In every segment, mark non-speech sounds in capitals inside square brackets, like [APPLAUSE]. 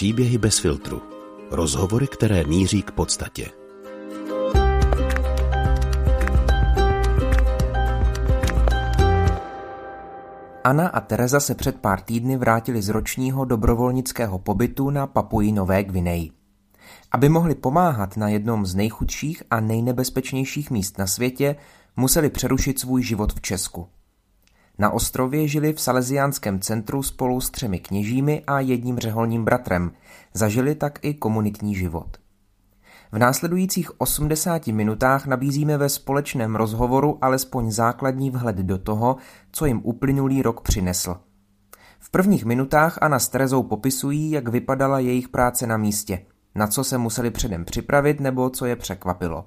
Příběhy bez filtru. Rozhovory, které míří k podstatě. Anna a Tereza se před pár týdny vrátili z ročního dobrovolnického pobytu na Papuji Nové Gvineji. Aby mohli pomáhat na jednom z nejchudších a nejnebezpečnějších míst na světě, museli přerušit svůj život v Česku. Na ostrově žili v Salesiánském centru spolu s třemi kněžími a jedním řeholním bratrem. Zažili tak i komunitní život. V následujících 80 minutách nabízíme ve společném rozhovoru alespoň základní vhled do toho, co jim uplynulý rok přinesl. V prvních minutách Anna s Terezou popisují, jak vypadala jejich práce na místě, na co se museli předem připravit nebo co je překvapilo.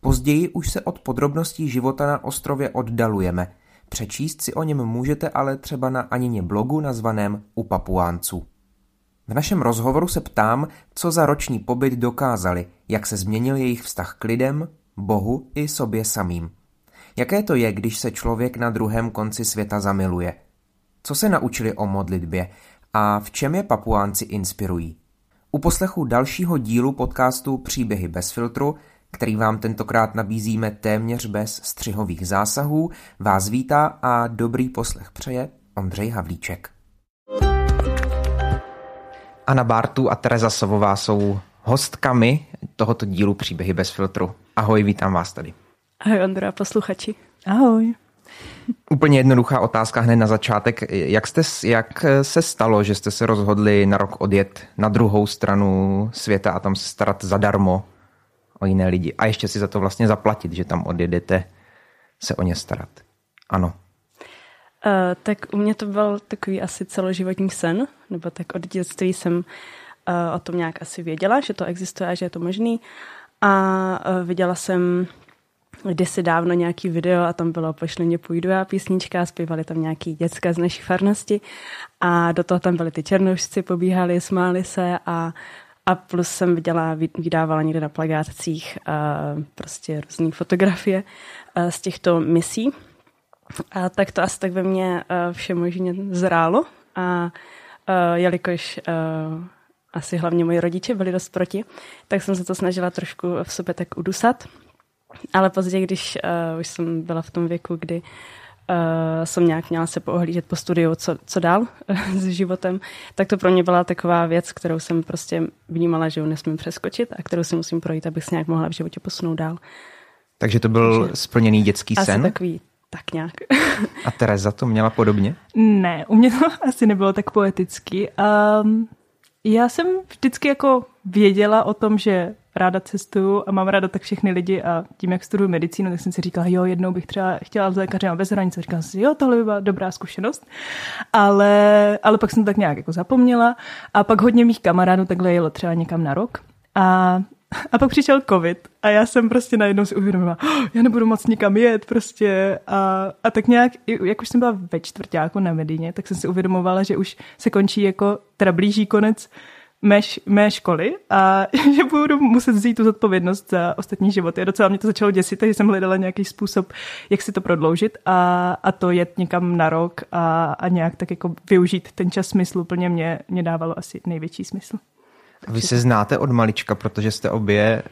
Později už se od podrobností života na ostrově oddalujeme. Přečíst si o něm můžete ale třeba na Anině blogu nazvaném U Papuánců. V našem rozhovoru se ptám, co za roční pobyt dokázali, jak se změnil jejich vztah k lidem, Bohu i sobě samým. Jaké to je, když se člověk na druhém konci světa zamiluje? Co se naučili o modlitbě a v čem je Papuánci inspirují? U poslechu dalšího dílu podcastu Příběhy bez filtru, který vám tentokrát nabízíme téměř bez střihových zásahů, vás vítá a dobrý poslech přeje Ondřej Havlíček. Anna Bartu a Tereza Sovová jsou hostkami tohoto dílu Příběhy bez filtru. Ahoj, vítám vás tady. Ahoj Ondra a posluchači. Ahoj. [LAUGHS] Úplně jednoduchá otázka hned na začátek. Jak, jste, jak se stalo, že jste se rozhodli na rok odjet na druhou stranu světa a tam se starat zadarmo o jiné lidi a ještě si za to vlastně zaplatit, že tam odjedete se o ně starat? Ano. Uh, tak u mě to byl takový asi celoživotní sen, nebo tak od dětství jsem uh, o tom nějak asi věděla, že to existuje a že je to možný. A uh, viděla jsem kdysi dávno nějaký video a tam bylo Pošli mě půjdu a písnička, zpívali tam nějaký děcka z naší farnosti a do toho tam byly ty černoušci, pobíhali, smáli se a a plus jsem viděla, vydávala někde na plagátcích uh, prostě různé fotografie uh, z těchto misí. A tak to asi tak ve mně uh, vše možně zrálo. A uh, jelikož uh, asi hlavně moji rodiče byli dost proti, tak jsem se to snažila trošku v sobě tak udusat. Ale později, když uh, už jsem byla v tom věku, kdy uh, jsem nějak měla se poohlížet po studiu, co, co dál s životem, tak to pro mě byla taková věc, kterou jsem prostě vnímala, že ji nesmím přeskočit a kterou si musím projít, abych se nějak mohla v životě posunout dál. Takže to byl Takže splněný dětský asi sen? takový, tak nějak. a Tereza to měla podobně? Ne, u mě to [LAUGHS] asi nebylo tak poetický. Um, já jsem vždycky jako věděla o tom, že ráda cestuju a mám ráda tak všechny lidi a tím, jak studuju medicínu, tak jsem si říkala, jo, jednou bych třeba chtěla z lékaře bez hranice. Říkala jsem si, jo, tohle by byla dobrá zkušenost. Ale, ale pak jsem tak nějak jako zapomněla a pak hodně mých kamarádů takhle jelo třeba někam na rok. A a pak přišel covid a já jsem prostě najednou si uvědomila, oh, já nebudu moc nikam jet prostě a, a tak nějak, jak už jsem byla ve čtvrtáku na Medině, tak jsem si uvědomovala, že už se končí jako, teda blíží konec mé, mé školy a [LAUGHS] že budu muset vzít tu zodpovědnost za ostatní životy. A docela mě to začalo děsit, takže jsem hledala nějaký způsob, jak si to prodloužit a, a to jet někam na rok a, a nějak tak jako využít ten čas smyslu plně mě, mě dávalo asi největší smysl. Vy se znáte od malička, protože jste obě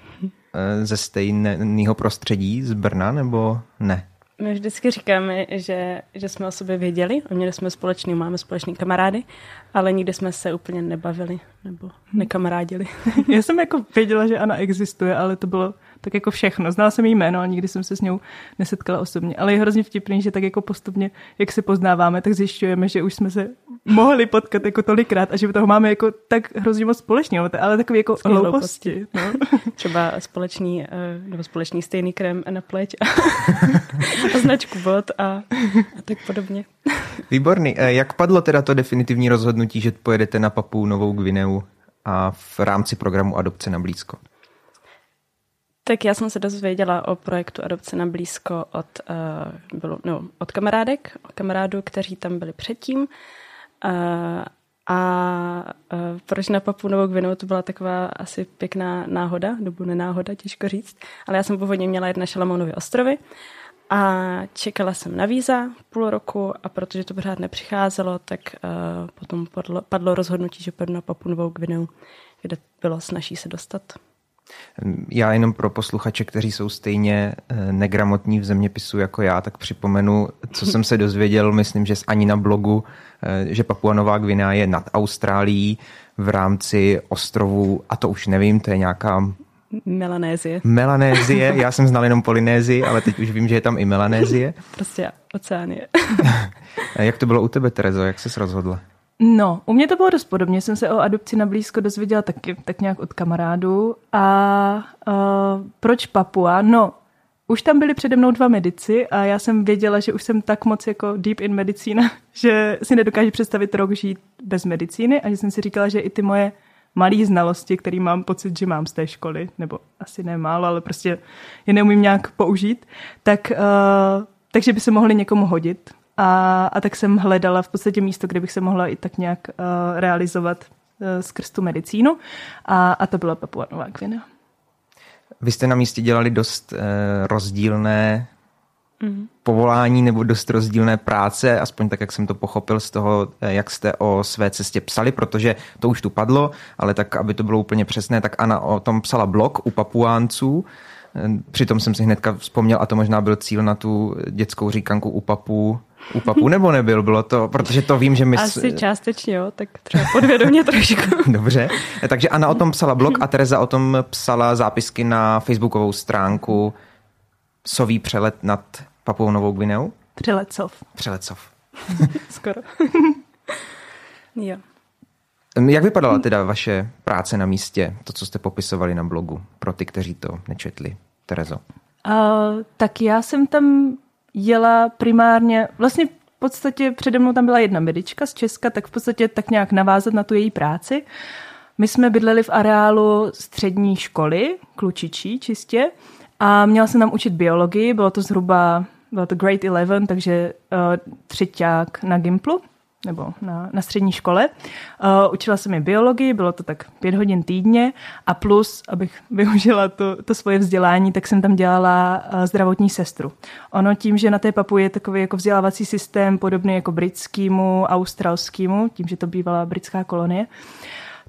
eh, ze stejného prostředí, z Brna, nebo ne? My vždycky říkáme, že, že jsme o sobě věděli, a měli jsme společný, máme společný kamarády, ale nikdy jsme se úplně nebavili nebo nekamarádili. Já jsem jako věděla, že Ana existuje, ale to bylo tak jako všechno. Znala jsem její jméno, ale nikdy jsem se s ní nesetkala osobně. Ale je hrozně vtipný, že tak jako postupně, jak se poznáváme, tak zjišťujeme, že už jsme se mohli potkat jako tolikrát a že toho máme jako tak hrozně moc společného, ale takové jako hlouposti. No. [LAUGHS] Třeba společný, eh, nebo společný stejný krém na pleť a, [LAUGHS] a značku bot a, a tak podobně. Výborný. Eh, jak padlo teda to definitivní rozhodnutí, že pojedete na Papu Novou Gvineu a v rámci programu Adopce na blízko? Tak já jsem se dozvěděla o projektu Adopce na blízko od, uh, bylo, no, od kamarádek, od kamarádů, kteří tam byli předtím. Uh, a uh, proč na Papu Novou Gvinu, to byla taková asi pěkná náhoda, nebo nenáhoda, těžko říct. Ale já jsem původně měla jet na Šalamonovy ostrovy A čekala jsem na víza půl roku a protože to pořád nepřicházelo, tak uh, potom padlo, padlo rozhodnutí, že půjdu na Papu Novou Gvineu, kde bylo snaží se dostat. Já jenom pro posluchače, kteří jsou stejně eh, negramotní v zeměpisu jako já, tak připomenu, co jsem se dozvěděl, myslím, že ani na blogu, eh, že Papua Nová Gvinea je nad Austrálií v rámci ostrovů, a to už nevím, to je nějaká Melanézie. Melanézie, já jsem znal jenom Polynézii, ale teď už vím, že je tam i Melanézie. Prostě oceánie. [LAUGHS] Jak to bylo u tebe, Terezo, jak jsi rozhodla? No, u mě to bylo dost podobně. Jsem se o adopci na blízko dozvěděla taky, tak nějak od kamarádů. A uh, proč Papua? No, už tam byli přede mnou dva medici a já jsem věděla, že už jsem tak moc jako deep in medicína, [LAUGHS] že si nedokážu představit rok žít bez medicíny a že jsem si říkala, že i ty moje malé znalosti, které mám pocit, že mám z té školy, nebo asi ne málo, ale prostě je neumím nějak použít, tak, uh, takže by se mohly někomu hodit. A, a tak jsem hledala v podstatě místo, kde bych se mohla i tak nějak uh, realizovat uh, skrz tu medicínu. A, a to byla Papua Nová Gvinea. Vy jste na místě dělali dost uh, rozdílné mm. povolání nebo dost rozdílné práce, aspoň tak, jak jsem to pochopil z toho, jak jste o své cestě psali, protože to už tu padlo, ale tak, aby to bylo úplně přesné, tak Ana o tom psala blog u Papuánců, Přitom jsem si hnedka vzpomněl, a to možná byl cíl na tu dětskou říkanku u papu, u papu nebo nebyl? Bylo to, protože to vím, že my... Asi částečně, jo, tak třeba podvědomě [LAUGHS] trošku. Dobře, takže Anna o tom psala blog a Tereza o tom psala zápisky na facebookovou stránku Sový přelet nad Papou Novou Gvineou? Přelecov. Přelecov. [LAUGHS] Skoro. [LAUGHS] jo. Jak vypadala teda vaše práce na místě, to, co jste popisovali na blogu, pro ty, kteří to nečetli? Terezo. Uh, tak já jsem tam jela primárně, vlastně v podstatě přede mnou tam byla jedna medička z Česka, tak v podstatě tak nějak navázat na tu její práci. My jsme bydleli v areálu střední školy, klučičí čistě, a měla jsem tam učit biologii, bylo to zhruba, bylo to grade 11, takže uh, třeťák na Gimplu nebo na, na střední škole. Uh, učila jsem je biologii, bylo to tak pět hodin týdně a plus, abych [LAUGHS] využila to, to svoje vzdělání, tak jsem tam dělala uh, zdravotní sestru. Ono tím, že na té papu je takový jako vzdělávací systém podobný jako britskému, australskému, tím, že to bývala britská kolonie,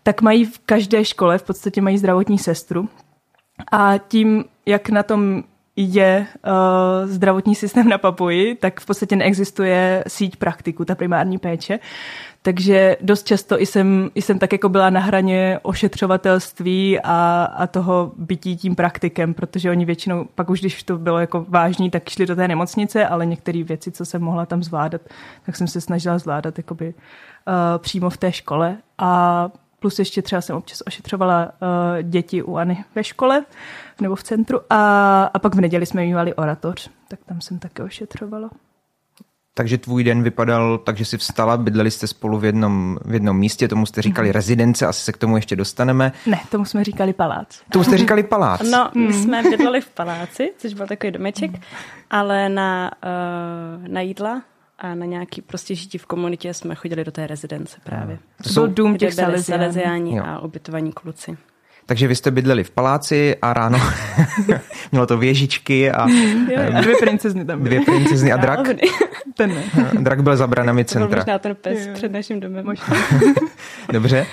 tak mají v každé škole v podstatě mají zdravotní sestru. A tím, jak na tom je uh, zdravotní systém na Papuji, tak v podstatě neexistuje síť praktiku, ta primární péče. Takže dost často jsem, jsem tak jako byla na hraně ošetřovatelství a, a toho bytí tím praktikem, protože oni většinou, pak už když to bylo jako vážný, tak šli do té nemocnice, ale některé věci, co jsem mohla tam zvládat, tak jsem se snažila zvládat jakoby, uh, přímo v té škole. A plus ještě třeba jsem občas ošetřovala uh, děti uAny ve škole nebo v centru a, a pak v neděli jsme mývali oratoř, tak tam jsem také ošetřovala. Takže tvůj den vypadal tak, že jsi vstala, bydleli jste spolu v jednom, v jednom místě, tomu jste říkali mm. rezidence, asi se k tomu ještě dostaneme. Ne, tomu jsme říkali palác. Tomu jste říkali palác. No, my mm. jsme bydleli v paláci, což byl takový domeček, mm. ale na, uh, na jídla a na nějaký prostě žití v komunitě jsme chodili do té rezidence právě. To jsou dům těch Salesiáni a ubytovaní kluci. Takže vy jste bydleli v paláci a ráno [LAUGHS] mělo to věžičky a... dvě princezny tam byly. Dvě princezny a drak. [LAUGHS] Ten ne. Drak byl za branami centra. To byl možná ten pes jo. před naším domem. [LAUGHS] Dobře.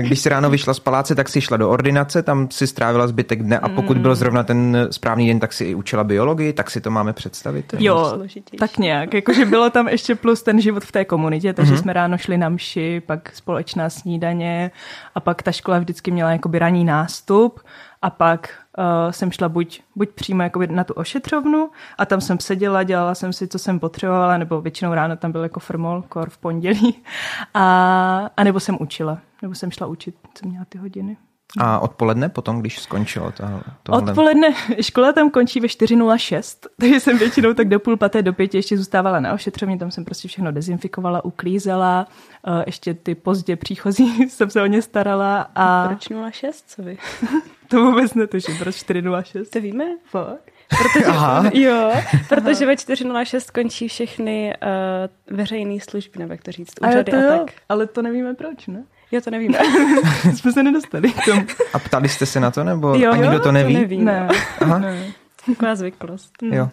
Když jsi ráno vyšla z paláce, tak si šla do ordinace, tam si strávila zbytek dne a pokud byl zrovna ten správný den, tak si i učila biologii, tak si to máme představit. Jo, tak nějak. Jakože bylo tam ještě plus ten život v té komunitě, takže mm-hmm. jsme ráno šli na mši, pak společná snídaně a pak ta škola vždycky měla jakoby raní nástup a pak uh, jsem šla buď, buď přímo jakoby na tu ošetřovnu a tam jsem seděla, dělala jsem si, co jsem potřebovala, nebo většinou ráno tam byl jako formol, kor v pondělí, [LAUGHS] a, a nebo jsem učila, nebo jsem šla učit, co měla ty hodiny. A odpoledne potom, když skončilo to, tohle? Odpoledne, [LAUGHS] škola tam končí ve 4.06, [LAUGHS] takže jsem většinou tak do půl paté, do pěti ještě zůstávala na ošetřovně, tam jsem prostě všechno dezinfikovala, uklízela, eh, ještě ty pozdě příchozí [LAUGHS] jsem se o ně starala. A... Proč 06, co vy? to vůbec netuším, proč 4.06? To víme? Fakt? Protože, Aha. Jo, protože ve 4.06 končí všechny uh, veřejné služby, nebo jak to říct, úřady a, to a tak. Ale to nevíme proč, ne? Jo, to nevíme. [LAUGHS] Jsme se nedostali k tomu. A ptali jste se na to, nebo jo, a nikdo to neví? To nevíme. Ne. Aha. ne. Taková zvyklost. Jo.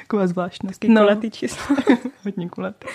Taková zvláštnost. No. Kulatý číslo. [LAUGHS] Hodně kulatý.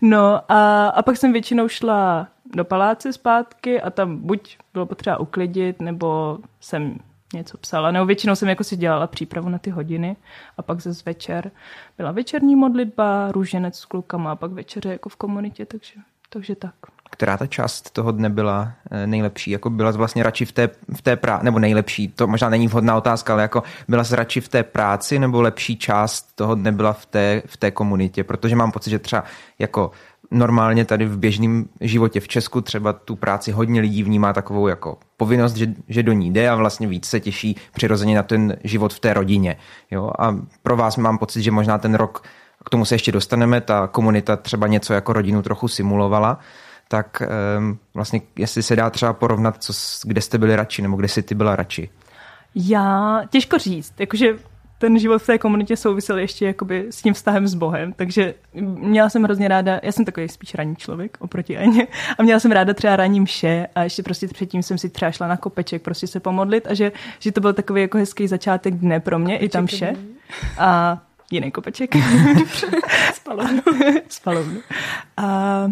No a, a pak jsem většinou šla do paláce zpátky a tam buď bylo potřeba uklidit, nebo jsem něco psala. Nebo většinou jsem jako si dělala přípravu na ty hodiny a pak zase večer byla večerní modlitba, růženec s klukama a pak večeře jako v komunitě, takže, takže tak. Která ta část toho dne byla eh, nejlepší? Jako byla vlastně radši v té, v té práci, nebo nejlepší, to možná není vhodná otázka, ale jako byla jsi radši v té práci, nebo lepší část toho dne byla v té, v té komunitě? Protože mám pocit, že třeba jako normálně tady v běžném životě v Česku třeba tu práci hodně lidí vnímá takovou jako povinnost, že, že do ní jde a vlastně víc se těší přirozeně na ten život v té rodině. Jo? A pro vás mám pocit, že možná ten rok, k tomu se ještě dostaneme, ta komunita třeba něco jako rodinu trochu simulovala, tak um, vlastně jestli se dá třeba porovnat, co, kde jste byli radši nebo kde jsi ty byla radši. Já, těžko říct, jakože ten život v té komunitě souvisel ještě jakoby s tím vztahem s Bohem, takže měla jsem hrozně ráda, já jsem takový spíš ranní člověk oproti Aně, a měla jsem ráda třeba ranní mše a ještě prostě předtím jsem si třeba šla na kopeček prostě se pomodlit a že, že to byl takový jako hezký začátek dne pro mě, kopeček i tam vše. A jiný kopeček. [LAUGHS] Spalovnu. Spalovnu. A,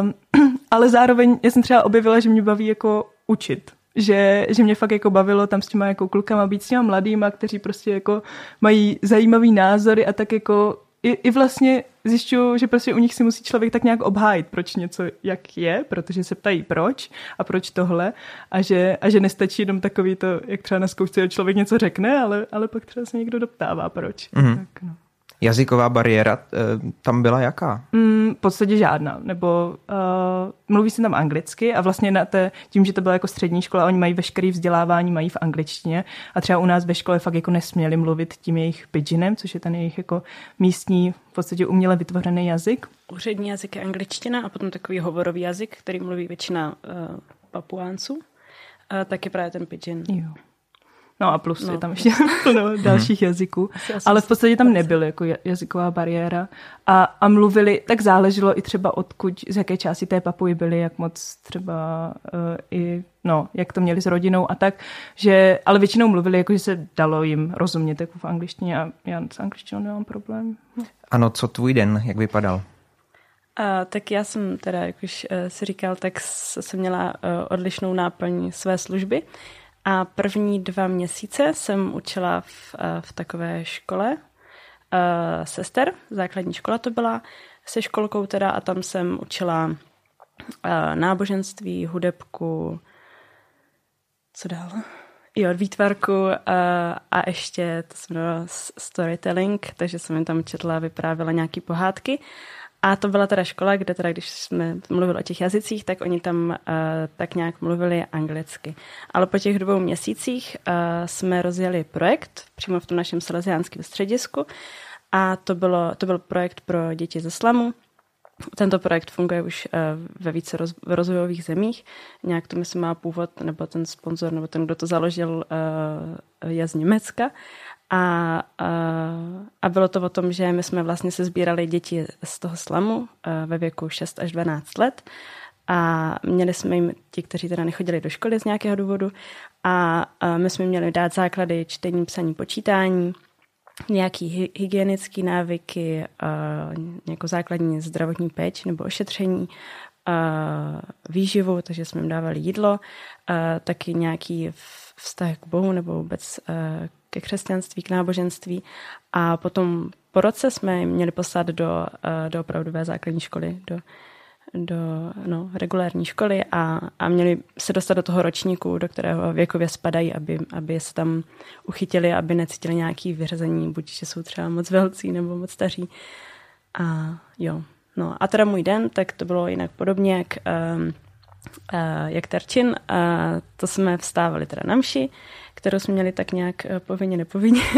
um, [CLEARS THROAT] ale zároveň já jsem třeba objevila, že mě baví jako učit že, že mě fakt jako bavilo tam s těma jako klukama být s těma mladýma, kteří prostě jako mají zajímavý názory a tak jako i, i vlastně zjišťuju, že prostě u nich si musí člověk tak nějak obhájit, proč něco jak je, protože se ptají proč a proč tohle a že, a že nestačí jenom takový to, jak třeba na zkoušce člověk něco řekne, ale, ale pak třeba se někdo doptává proč. Mm-hmm. Tak, no. Jazyková bariéra eh, tam byla jaká? Mm, v podstatě žádná. Nebo uh, mluví se tam anglicky a vlastně na té, tím, že to byla jako střední škola, oni mají veškerý vzdělávání, mají v angličtině a třeba u nás ve škole fakt jako nesměli mluvit tím jejich pidginem, což je ten jejich jako místní, v podstatě uměle vytvořený jazyk. Úřední jazyk je angličtina a potom takový hovorový jazyk, který mluví většina uh, papuánců, uh, tak je právě ten pidgin. Jo. No a plus no. je tam ještě [LAUGHS] plno dalších jazyků. Ale v podstatě tam nebyl jako jazyková bariéra. A, a mluvili, tak záleželo i třeba odkud, z jaké části té papuji byli, jak moc třeba uh, i, no, jak to měli s rodinou a tak, že, ale většinou mluvili, jako že se dalo jim rozumět jako v angličtině a já s angličtinou nemám problém. No. Ano, co tvůj den, jak vypadal? Uh, tak já jsem teda, jak už uh, si říkal, tak jsem měla uh, odlišnou náplň své služby. A první dva měsíce jsem učila v, eh, v takové škole uh, sester, základní škola to byla, se školkou teda a tam jsem učila uh, náboženství, hudebku, co dál? Jo, výtvarku a ještě to jsem storytelling, takže jsem jim tam četla, vyprávěla nějaký pohádky. A to byla teda škola, kde teda, když jsme mluvili o těch jazycích, tak oni tam uh, tak nějak mluvili anglicky. Ale po těch dvou měsících uh, jsme rozjeli projekt přímo v tom našem salesiánském středisku a to, bylo, to byl projekt pro děti ze slamu. Tento projekt funguje už uh, ve více v rozvojových zemích. Nějak to myslím má původ, nebo ten sponzor, nebo ten, kdo to založil, je z Německa. A, a, bylo to o tom, že my jsme vlastně se sbírali děti z toho slamu ve věku 6 až 12 let. A měli jsme jim, ti, kteří teda nechodili do školy z nějakého důvodu, a, my jsme měli dát základy čtení, psaní, počítání, nějaký hygienické návyky, a nějakou základní zdravotní péč nebo ošetření, a výživu, takže jsme jim dávali jídlo, taky nějaký vztah k Bohu nebo vůbec ke křesťanství, k náboženství a potom po roce jsme měli poslat do, eh, do opravdové základní školy, do, do no, regulární školy a, a měli se dostat do toho ročníku, do kterého věkově spadají, aby, aby se tam uchytili, aby necítili nějaký vyřazení, buď že jsou třeba moc velcí nebo moc staří. A jo, no a teda můj den, tak to bylo jinak podobně, jak, um, jak terčin. Uh, to jsme vstávali teda na mši, kterou jsme měli tak nějak eh, povinně, nepovinně. [LAUGHS]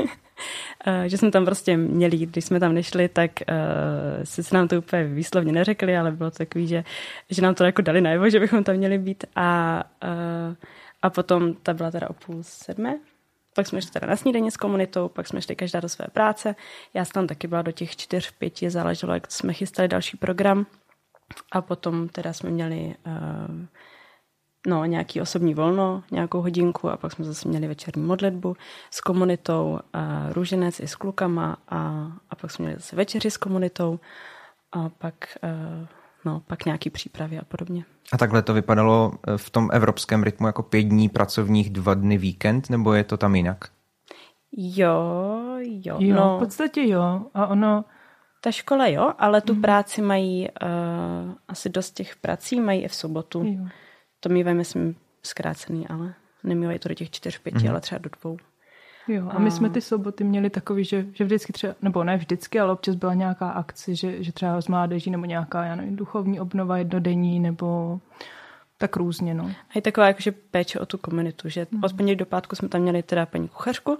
Eh, že jsme tam prostě měli, když jsme tam nešli, tak uh, si nám to úplně výslovně neřekli, ale bylo to takový, že, že nám to jako dali najevo, že bychom tam měli být a, uh, a potom ta byla teda o půl sedmé, pak jsme šli teda na snídaně s komunitou, pak jsme šli každá do své práce. Já jsem tam taky byla do těch čtyř, pěti, záleželo, jak jsme chystali další program. A potom teda jsme měli uh, no, nějaký osobní volno, nějakou hodinku a pak jsme zase měli večerní modlitbu s komunitou, a růženec i s klukama a, a pak jsme měli zase večeři s komunitou a pak, uh, no, pak nějaký přípravy a podobně. A takhle to vypadalo v tom evropském rytmu jako pět dní pracovních, dva dny víkend, nebo je to tam jinak? Jo, jo. Jo, no, v podstatě jo. A ono, ta škola jo, ale tu mm. práci mají, uh, asi dost těch prací mají i v sobotu. jo. To mývají, myslím, zkrácený, ale nemývají to do těch čtyř, pěti, Mhm. ale třeba do dvou. Jo, a my jsme ty soboty měli takový, že, že vždycky třeba, nebo ne vždycky, ale občas byla nějaká akce, že, že třeba z mládeží nebo nějaká, já nevím, duchovní obnova jednodenní, nebo tak různě, no. A je taková jakože péče o tu komunitu, že od pondělí do pátku jsme tam měli teda paní kuchařku, uh,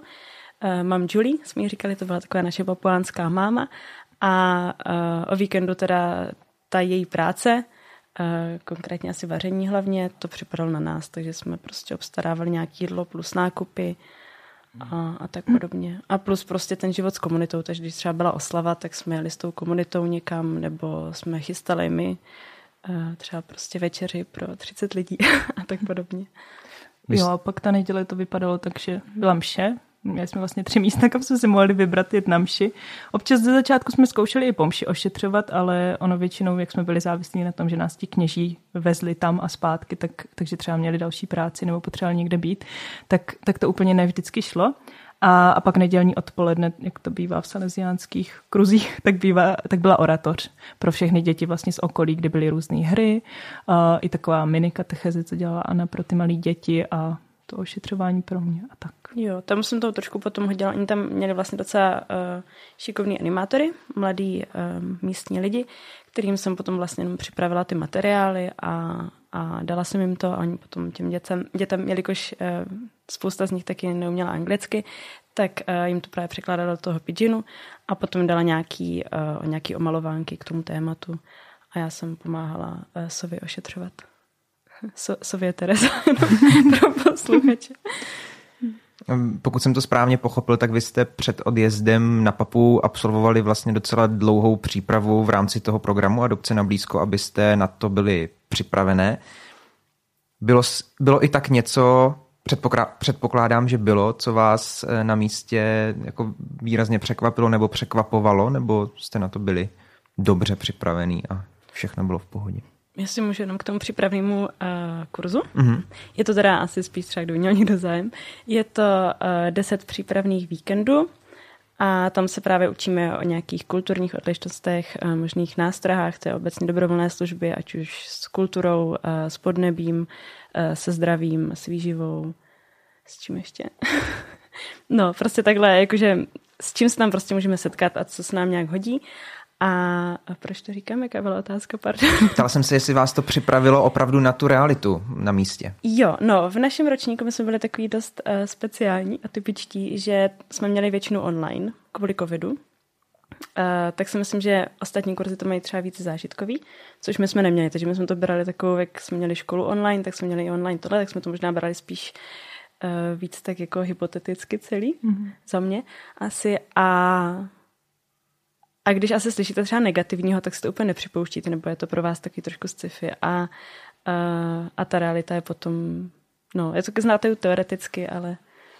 mám Julie, jsme jí říkali, to byla taková naše papuánská máma a uh, o víkendu teda ta její práce, uh, konkrétně asi vaření hlavně, to připadalo na nás, takže jsme prostě obstarávali nějaké jídlo plus nákupy a, a tak podobně. A plus prostě ten život s komunitou, takže když třeba byla oslava, tak jsme jeli s tou komunitou někam, nebo jsme chystali my uh, třeba prostě večeři pro 30 lidí [LAUGHS] a tak podobně. Jo, a pak ta neděle to vypadalo tak, že byla mše. Měli jsme vlastně tři místa, kam jsme si mohli vybrat jet na mši. Občas ze začátku jsme zkoušeli i po mši ošetřovat, ale ono většinou, jak jsme byli závislí na tom, že nás ti kněží vezli tam a zpátky, tak, takže třeba měli další práci nebo potřebovali někde být, tak, tak to úplně ne vždycky šlo. A, a pak nedělní odpoledne, jak to bývá v salesiánských kruzích, tak, bývá, tak byla oratoř pro všechny děti vlastně z okolí, kde byly různé hry, a i taková mini katecheze, co dělala Anna pro ty malé děti a to ošetřování pro mě a tak. Jo, tam jsem to trošku potom hodila. Oni tam měli vlastně docela uh, šikovní animátory, mladí uh, místní lidi, kterým jsem potom vlastně jenom připravila ty materiály a, a dala jsem jim to a oni potom těm dětem, dětem jelikož uh, spousta z nich taky neuměla anglicky, tak uh, jim to právě překládala do toho pidžinu a potom dala nějaký, uh, nějaký omalovánky k tomu tématu a já jsem pomáhala uh, Sovi ošetřovat. [LAUGHS] So, Sově Tereza, [LAUGHS] pro posluchače. Pokud jsem to správně pochopil, tak vy jste před odjezdem na Papu absolvovali vlastně docela dlouhou přípravu v rámci toho programu Adopce na blízko, abyste na to byli připravené. Bylo, bylo i tak něco, předpokládám, že bylo, co vás eh, na místě jako výrazně překvapilo nebo překvapovalo, nebo jste na to byli dobře připravený a všechno bylo v pohodě? Jestli můžu jenom k tomu přípravnému uh, kurzu. Mhm. Je to teda asi spíš třeba, kdo měl někdo zájem. Je to uh, 10 přípravných víkendů a tam se právě učíme o nějakých kulturních odlišnostech, uh, možných nástrahách té obecně dobrovolné služby, ať už s kulturou, uh, s podnebím, uh, se zdravím, s výživou, s čím ještě? [LAUGHS] no, prostě takhle, jakože s čím se tam prostě můžeme setkat a co se nám nějak hodí. A, a proč to říkám? Jaká byla otázka? Pardon. [LAUGHS] Ptal jsem se, jestli vás to připravilo opravdu na tu realitu na místě. Jo, no, v našem ročníku my jsme byli takový dost uh, speciální a typičtí, že jsme měli většinu online kvůli covidu. Uh, tak si myslím, že ostatní kurzy to mají třeba víc zážitkový, což my jsme neměli, takže my jsme to brali takovou, jak jsme měli školu online, tak jsme měli i online tohle, tak jsme to možná brali spíš uh, víc tak jako hypoteticky celý, mm-hmm. za mě asi. A a když asi slyšíte třeba negativního, tak si to úplně nepřipouštíte, nebo je to pro vás taky trošku sci-fi. A, a, a ta realita je potom, no, je to znáte teoreticky, ale,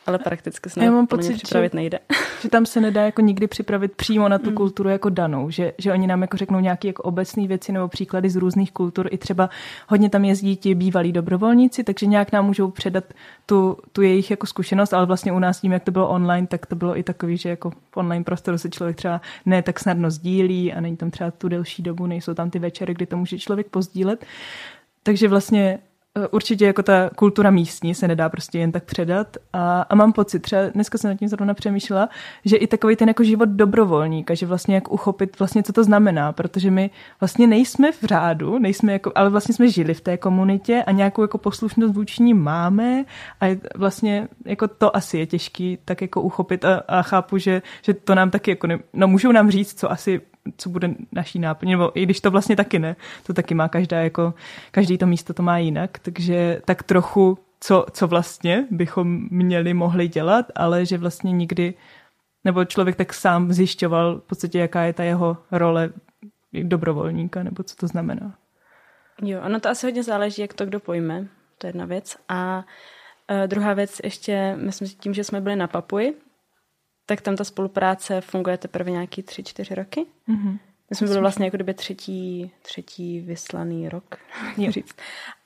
ale prakticky se já na mám pocit, připravit že- nejde. [LAUGHS] Že tam se nedá jako nikdy připravit přímo Mm. na tu kulturu jako danou, že, že oni nám jako řeknou nějaké jako obecné věci nebo příklady z různých kultur. I třeba hodně tam jezdí ti bývalí dobrovolníci, takže nějak nám můžou předat tu, tu jejich jako zkušenost, ale vlastně u nás tím, jak to bylo online, tak to bylo i takový, že jako v online prostoru se člověk třeba ne tak snadno sdílí a není tam třeba tu delší dobu, nejsou tam ty večery, kdy to může člověk pozdílet. Takže vlastně určitě jako ta kultura místní se nedá prostě jen tak předat. A, a mám pocit, třeba dneska jsem nad tím zrovna přemýšlela, že i takový ten jako život dobrovolníka, že vlastně jak uchopit vlastně, co to znamená, protože my vlastně nejsme v řádu, nejsme jako, ale vlastně jsme žili v té komunitě a nějakou jako poslušnost vůči ní máme. A vlastně jako to asi je těžký tak jako uchopit. A, a chápu, že, že to nám taky jako, ne, no můžou nám říct, co asi co bude naší náplň, nebo i když to vlastně taky ne, to taky má každá jako, každý to místo to má jinak, takže tak trochu, co, co vlastně bychom měli, mohli dělat, ale že vlastně nikdy, nebo člověk tak sám zjišťoval v podstatě, jaká je ta jeho role dobrovolníka, nebo co to znamená. Jo, ono to asi hodně záleží, jak to kdo pojme, to je jedna věc. A uh, druhá věc ještě, myslím si tím, že jsme byli na Papuji, tak tam ta spolupráce funguje teprve nějaký tři, čtyři roky. Mm-hmm. My jsme byli vlastně jako kdyby třetí, třetí vyslaný rok, říct.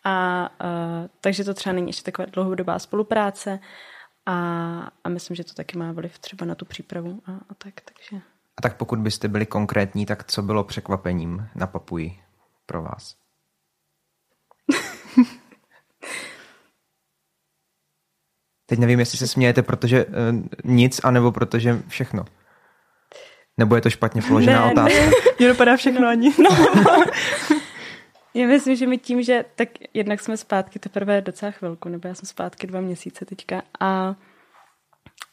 A uh, takže to třeba není ještě taková dlouhodobá spolupráce a, a myslím, že to taky má vliv třeba na tu přípravu a, a tak, takže... A tak pokud byste byli konkrétní, tak co bylo překvapením na Papuji pro vás? Teď nevím, jestli se smějete, protože uh, nic, anebo protože všechno. Nebo je to špatně položená ne, otázka? Ne. [LAUGHS] Mně dopadá všechno ani. No. [LAUGHS] Já myslím, že my tím, že tak jednak jsme zpátky teprve docela chvilku, nebo já jsem zpátky dva měsíce teďka a,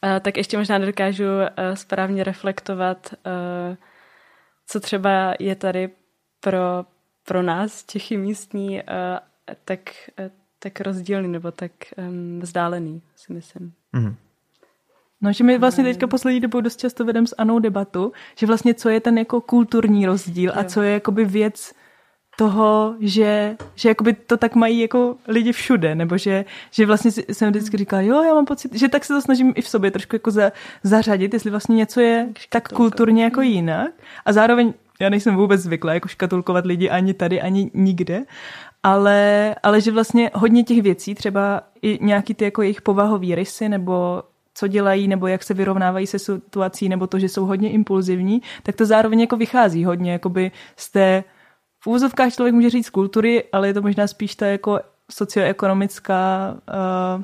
a tak ještě možná dokážu uh, správně reflektovat, uh, co třeba je tady pro, pro nás, Čechy místní, uh, tak, uh, tak rozdílný nebo tak um, vzdálený, si myslím. Mm-hmm. No, že my vlastně teďka poslední dobou dost často vedeme s Anou debatu, že vlastně co je ten jako kulturní rozdíl a co je jakoby věc toho, že, že jakoby to tak mají jako lidi všude, nebo že, že vlastně jsem vždycky říkala, jo, já mám pocit, že tak se to snažím i v sobě trošku jako za, zařadit, jestli vlastně něco je tak kulturně jako jinak a zároveň já nejsem vůbec zvyklá jako škatulkovat lidi ani tady, ani nikde, ale, ale že vlastně hodně těch věcí, třeba i nějaký ty jako jejich povahový rysy nebo co dělají, nebo jak se vyrovnávají se situací, nebo to, že jsou hodně impulzivní, tak to zároveň jako vychází hodně jakoby z té v úvozovkách člověk může říct kultury, ale je to možná spíš ta jako socioekonomická, uh,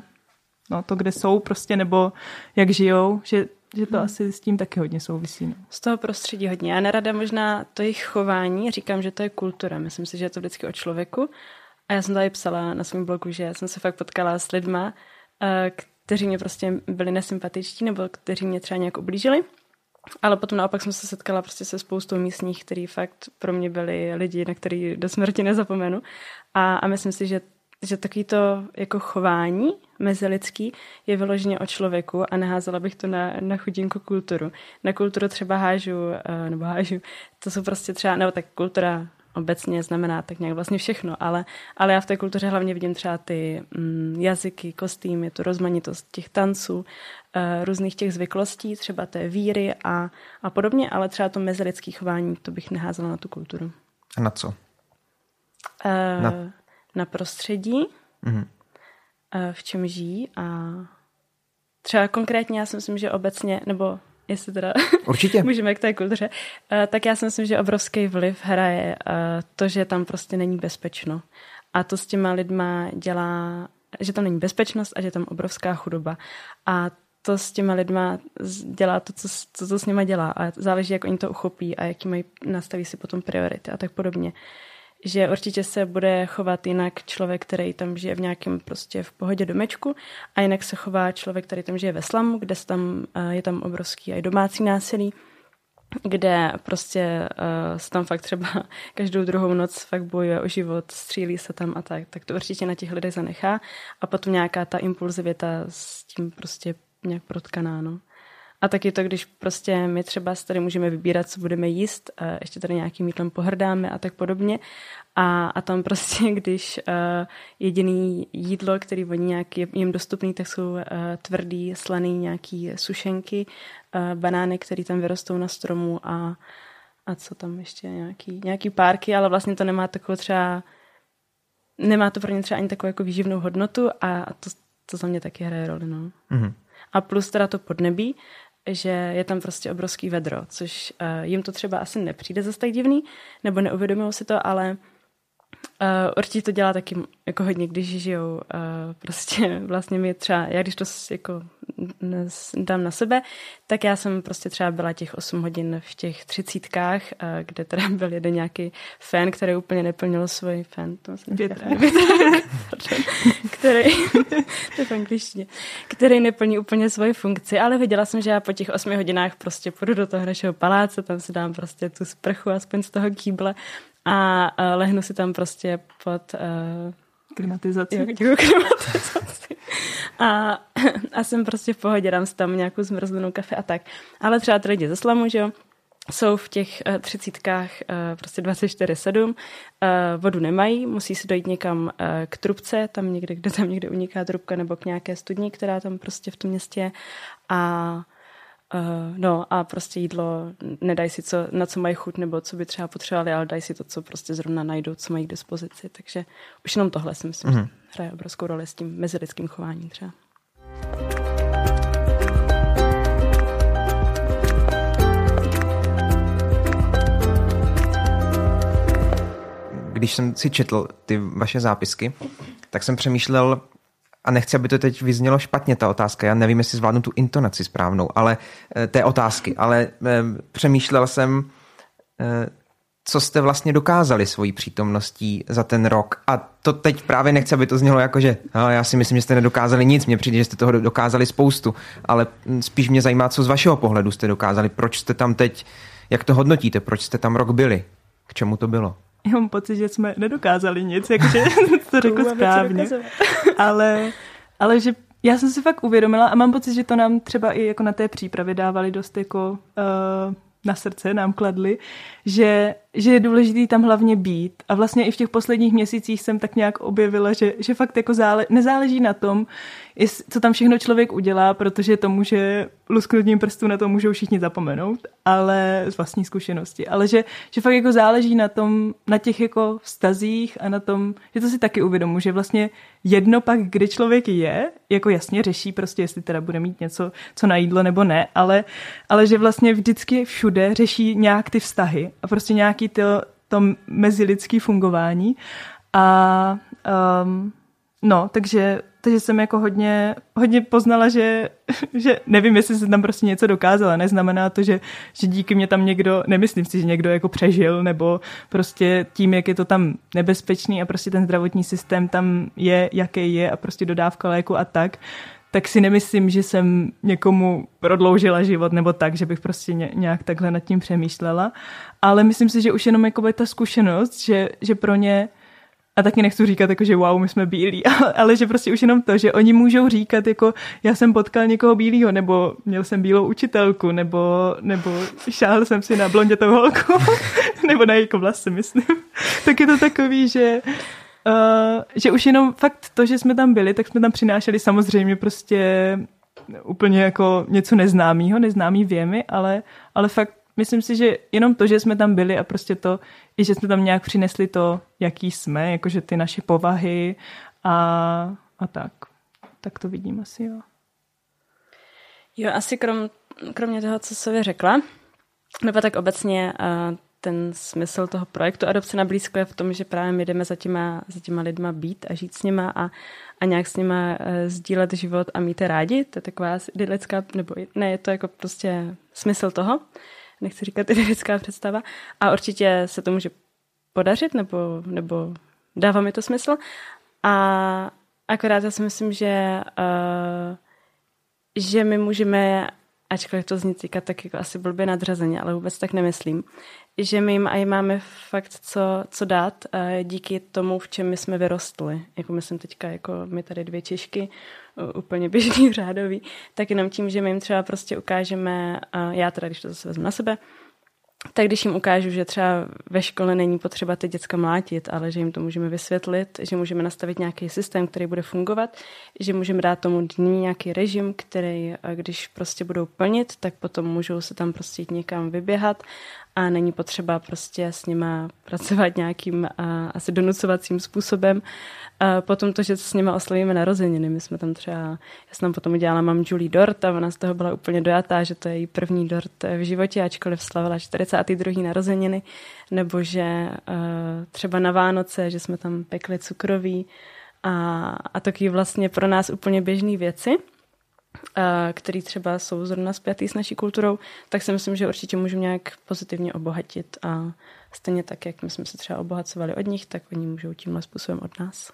no to, kde jsou prostě, nebo jak žijou, že, že to hmm. asi s tím taky hodně souvisí. No. Z toho prostředí hodně. Já nerada možná to jejich chování, říkám, že to je kultura. Myslím si, že je to vždycky o člověku. A já jsem tady psala na svém blogu, že jsem se fakt potkala s lidma, uh, kteří mě prostě byli nesympatičtí nebo kteří mě třeba nějak ublížili. Ale potom naopak jsem se setkala prostě se spoustou místních, který fakt pro mě byli lidi, na který do smrti nezapomenu. A, a myslím si, že, že takový to jako chování mezilidský je vyloženě o člověku a neházela bych to na, na chudinku kulturu. Na kulturu třeba hážu, uh, nebo hážu, to jsou prostě třeba, nebo tak kultura obecně znamená tak nějak vlastně všechno, ale, ale já v té kultuře hlavně vidím třeba ty mm, jazyky, kostýmy, tu rozmanitost těch tanců, uh, různých těch zvyklostí, třeba té víry a, a podobně, ale třeba to mezilidské chování, to bych neházela na tu kulturu. A na co? Uh, na... na prostředí, mm-hmm. v čem žijí a třeba konkrétně já si myslím, že obecně, nebo jestli teda Určitě. [LAUGHS] můžeme k té kultuře, uh, tak já si myslím, že obrovský vliv hraje uh, to, že tam prostě není bezpečno. A to s těma lidma dělá, že tam není bezpečnost a že tam obrovská chudoba. A to s těma lidma dělá to, co, co to s nima dělá. A záleží, jak oni to uchopí a jaký mají, nastaví si potom priority a tak podobně. Že určitě se bude chovat jinak člověk, který tam žije v nějakém prostě v pohodě domečku a jinak se chová člověk, který tam žije ve slamu, kde tam, eh, je tam obrovský i domácí násilí, kde prostě uh, se tam fakt třeba [LAUGHS] každou druhou noc fakt bojuje o život, střílí se tam a tak, tak to určitě na těch lidech zanechá a potom nějaká ta impulzivita s tím prostě nějak protkaná, no. A taky to, když prostě my třeba tady můžeme vybírat, co budeme jíst, ještě tady nějakým jídlem pohrdáme a tak podobně. A, a tam prostě, [LAUGHS] když uh, jediný jídlo, který oni nějak je jim dostupný, tak jsou uh, tvrdý, slaný nějaký sušenky, uh, banány, které tam vyrostou na stromu a, a co tam ještě, nějaký, nějaký párky, ale vlastně to nemá takovou třeba, nemá to pro ně třeba ani takovou jako výživnou hodnotu a, a to, to za mě taky hraje roli, no. Mm-hmm. A plus teda to podnebí, že je tam prostě obrovský vedro, což uh, jim to třeba asi nepřijde zase tak divný, nebo neuvědomují si to, ale Uh, určitě to dělá taky jako hodně, když žijou. Uh, prostě [LAUGHS] vlastně mi třeba, já když to jako dám na sebe, tak já jsem prostě třeba byla těch 8 hodin v těch třicítkách, uh, kde teda [LAUGHS] byl jeden nějaký fan, který úplně neplnil svůj fan, to [LAUGHS] který, to je v angličtině, který neplní úplně svoji funkci, ale viděla jsem, že já po těch 8 hodinách prostě půjdu do toho našeho paláce, tam si dám prostě tu sprchu aspoň z toho kýble a uh, lehnu si tam prostě pod uh, klimatizaci. Jo, [LAUGHS] klimatizaci. A, a jsem prostě v pohodě, dám si tam nějakou zmrzlenou kafe a tak. Ale třeba ty lidi ze slamu, že jo, jsou v těch uh, třicítkách uh, prostě 24-7, uh, vodu nemají, musí se dojít někam uh, k trubce, tam někde, kde tam někde uniká trubka, nebo k nějaké studni, která tam prostě v tom městě je. A Uh, no a prostě jídlo, nedají si, co, na co mají chuť, nebo co by třeba potřebovali, ale dají si to, co prostě zrovna najdou, co mají k dispozici. Takže už jenom tohle si myslím, mm-hmm. že hraje obrovskou roli s tím mezilidským chováním třeba. Když jsem si četl ty vaše zápisky, tak jsem přemýšlel, a nechci, aby to teď vyznělo špatně, ta otázka, já nevím, jestli zvládnu tu intonaci správnou, ale eh, té otázky, ale eh, přemýšlel jsem, eh, co jste vlastně dokázali svojí přítomností za ten rok. A to teď právě nechci, aby to znělo jako, že já si myslím, že jste nedokázali nic, mně přijde, že jste toho dokázali spoustu, ale hm, spíš mě zajímá, co z vašeho pohledu jste dokázali, proč jste tam teď, jak to hodnotíte, proč jste tam rok byli, k čemu to bylo? Já mám pocit, že jsme nedokázali nic, jakože [LAUGHS] to řekl správně. [LAUGHS] Ale, ale že já jsem si fakt uvědomila a mám pocit, že to nám třeba i jako na té přípravě dávali dost jako uh, na srdce, nám kladli, že že je důležité tam hlavně být. A vlastně i v těch posledních měsících jsem tak nějak objevila, že, že fakt jako zále, nezáleží na tom, jest, co tam všechno člověk udělá, protože to může lusknutím prstů na to můžou všichni zapomenout, ale z vlastní zkušenosti. Ale že, že fakt jako záleží na tom, na těch jako vztazích a na tom, že to si taky uvědomu, že vlastně jedno pak, kde člověk je, jako jasně řeší prostě, jestli teda bude mít něco, co na jídlo nebo ne, ale, ale že vlastně vždycky všude řeší nějak ty vztahy a prostě nějaký to, to mezilidské fungování. A um, no, takže, takže jsem jako hodně, hodně poznala, že, [LAUGHS] že nevím, jestli jsem tam prostě něco dokázala. Neznamená to, že, že díky mě tam někdo, nemyslím si, že někdo jako přežil, nebo prostě tím, jak je to tam nebezpečný a prostě ten zdravotní systém tam je, jaký je a prostě dodávka léku a tak, tak si nemyslím, že jsem někomu prodloužila život nebo tak, že bych prostě nějak takhle nad tím přemýšlela. Ale myslím si, že už jenom jako ta zkušenost, že, že pro ně a taky nechci říkat, jako, že wow, my jsme bílí, [LAUGHS] ale, že prostě už jenom to, že oni můžou říkat, jako já jsem potkal někoho bílého, nebo měl jsem bílou učitelku, nebo, nebo šáhl jsem si na blondětou holku, [LAUGHS] nebo na její vlasy, myslím. [LAUGHS] tak je to takový, že Uh, že už jenom fakt to, že jsme tam byli, tak jsme tam přinášeli samozřejmě prostě úplně jako něco neznámého, neznámý věmy, ale, ale fakt myslím si, že jenom to, že jsme tam byli a prostě to, i že jsme tam nějak přinesli to, jaký jsme, jakože ty naše povahy a, a tak. Tak to vidím asi, jo. Jo, asi krom, kromě toho, co Sově řekla, nebo tak obecně uh, ten smysl toho projektu Adopce na blízko je v tom, že právě my jdeme za těma, za těma lidma být a žít s nima a, a nějak s nima uh, sdílet život a mít je rádi. To je taková idylická, nebo ne, je to jako prostě smysl toho. Nechci říkat [LAUGHS] idylická představa. A určitě se to může podařit, nebo, nebo dává mi to smysl. A akorát já si myslím, že, uh, že my můžeme ačkoliv to zní týkat tak jako asi blbě nadřazeně, ale vůbec tak nemyslím, že my jim aj máme fakt co, co dát díky tomu, v čem my jsme vyrostli. Jako myslím teďka, jako my tady dvě Češky, úplně běžný [LAUGHS] řádový, tak jenom tím, že my jim třeba prostě ukážeme, já teda, když to zase vezmu na sebe, tak když jim ukážu, že třeba ve škole není potřeba ty děcka mlátit, ale že jim to můžeme vysvětlit, že můžeme nastavit nějaký systém, který bude fungovat, že můžeme dát tomu dní nějaký režim, který, když prostě budou plnit, tak potom můžou se tam prostě jít někam vyběhat a není potřeba prostě s nima pracovat nějakým a, asi donucovacím způsobem. A potom to, že s nima oslavíme narozeniny. My jsme tam třeba, já jsem tam potom udělala mám Julie Dort a ona z toho byla úplně dojatá, že to je její první Dort v životě, ačkoliv slavila 42. narozeniny, nebo že uh, třeba na Vánoce, že jsme tam pekli cukroví a, a taky vlastně pro nás úplně běžné věci který třeba jsou zrovna zpětý s naší kulturou, tak si myslím, že určitě můžu nějak pozitivně obohatit a stejně tak, jak my jsme se třeba obohacovali od nich, tak oni můžou tímhle způsobem od nás.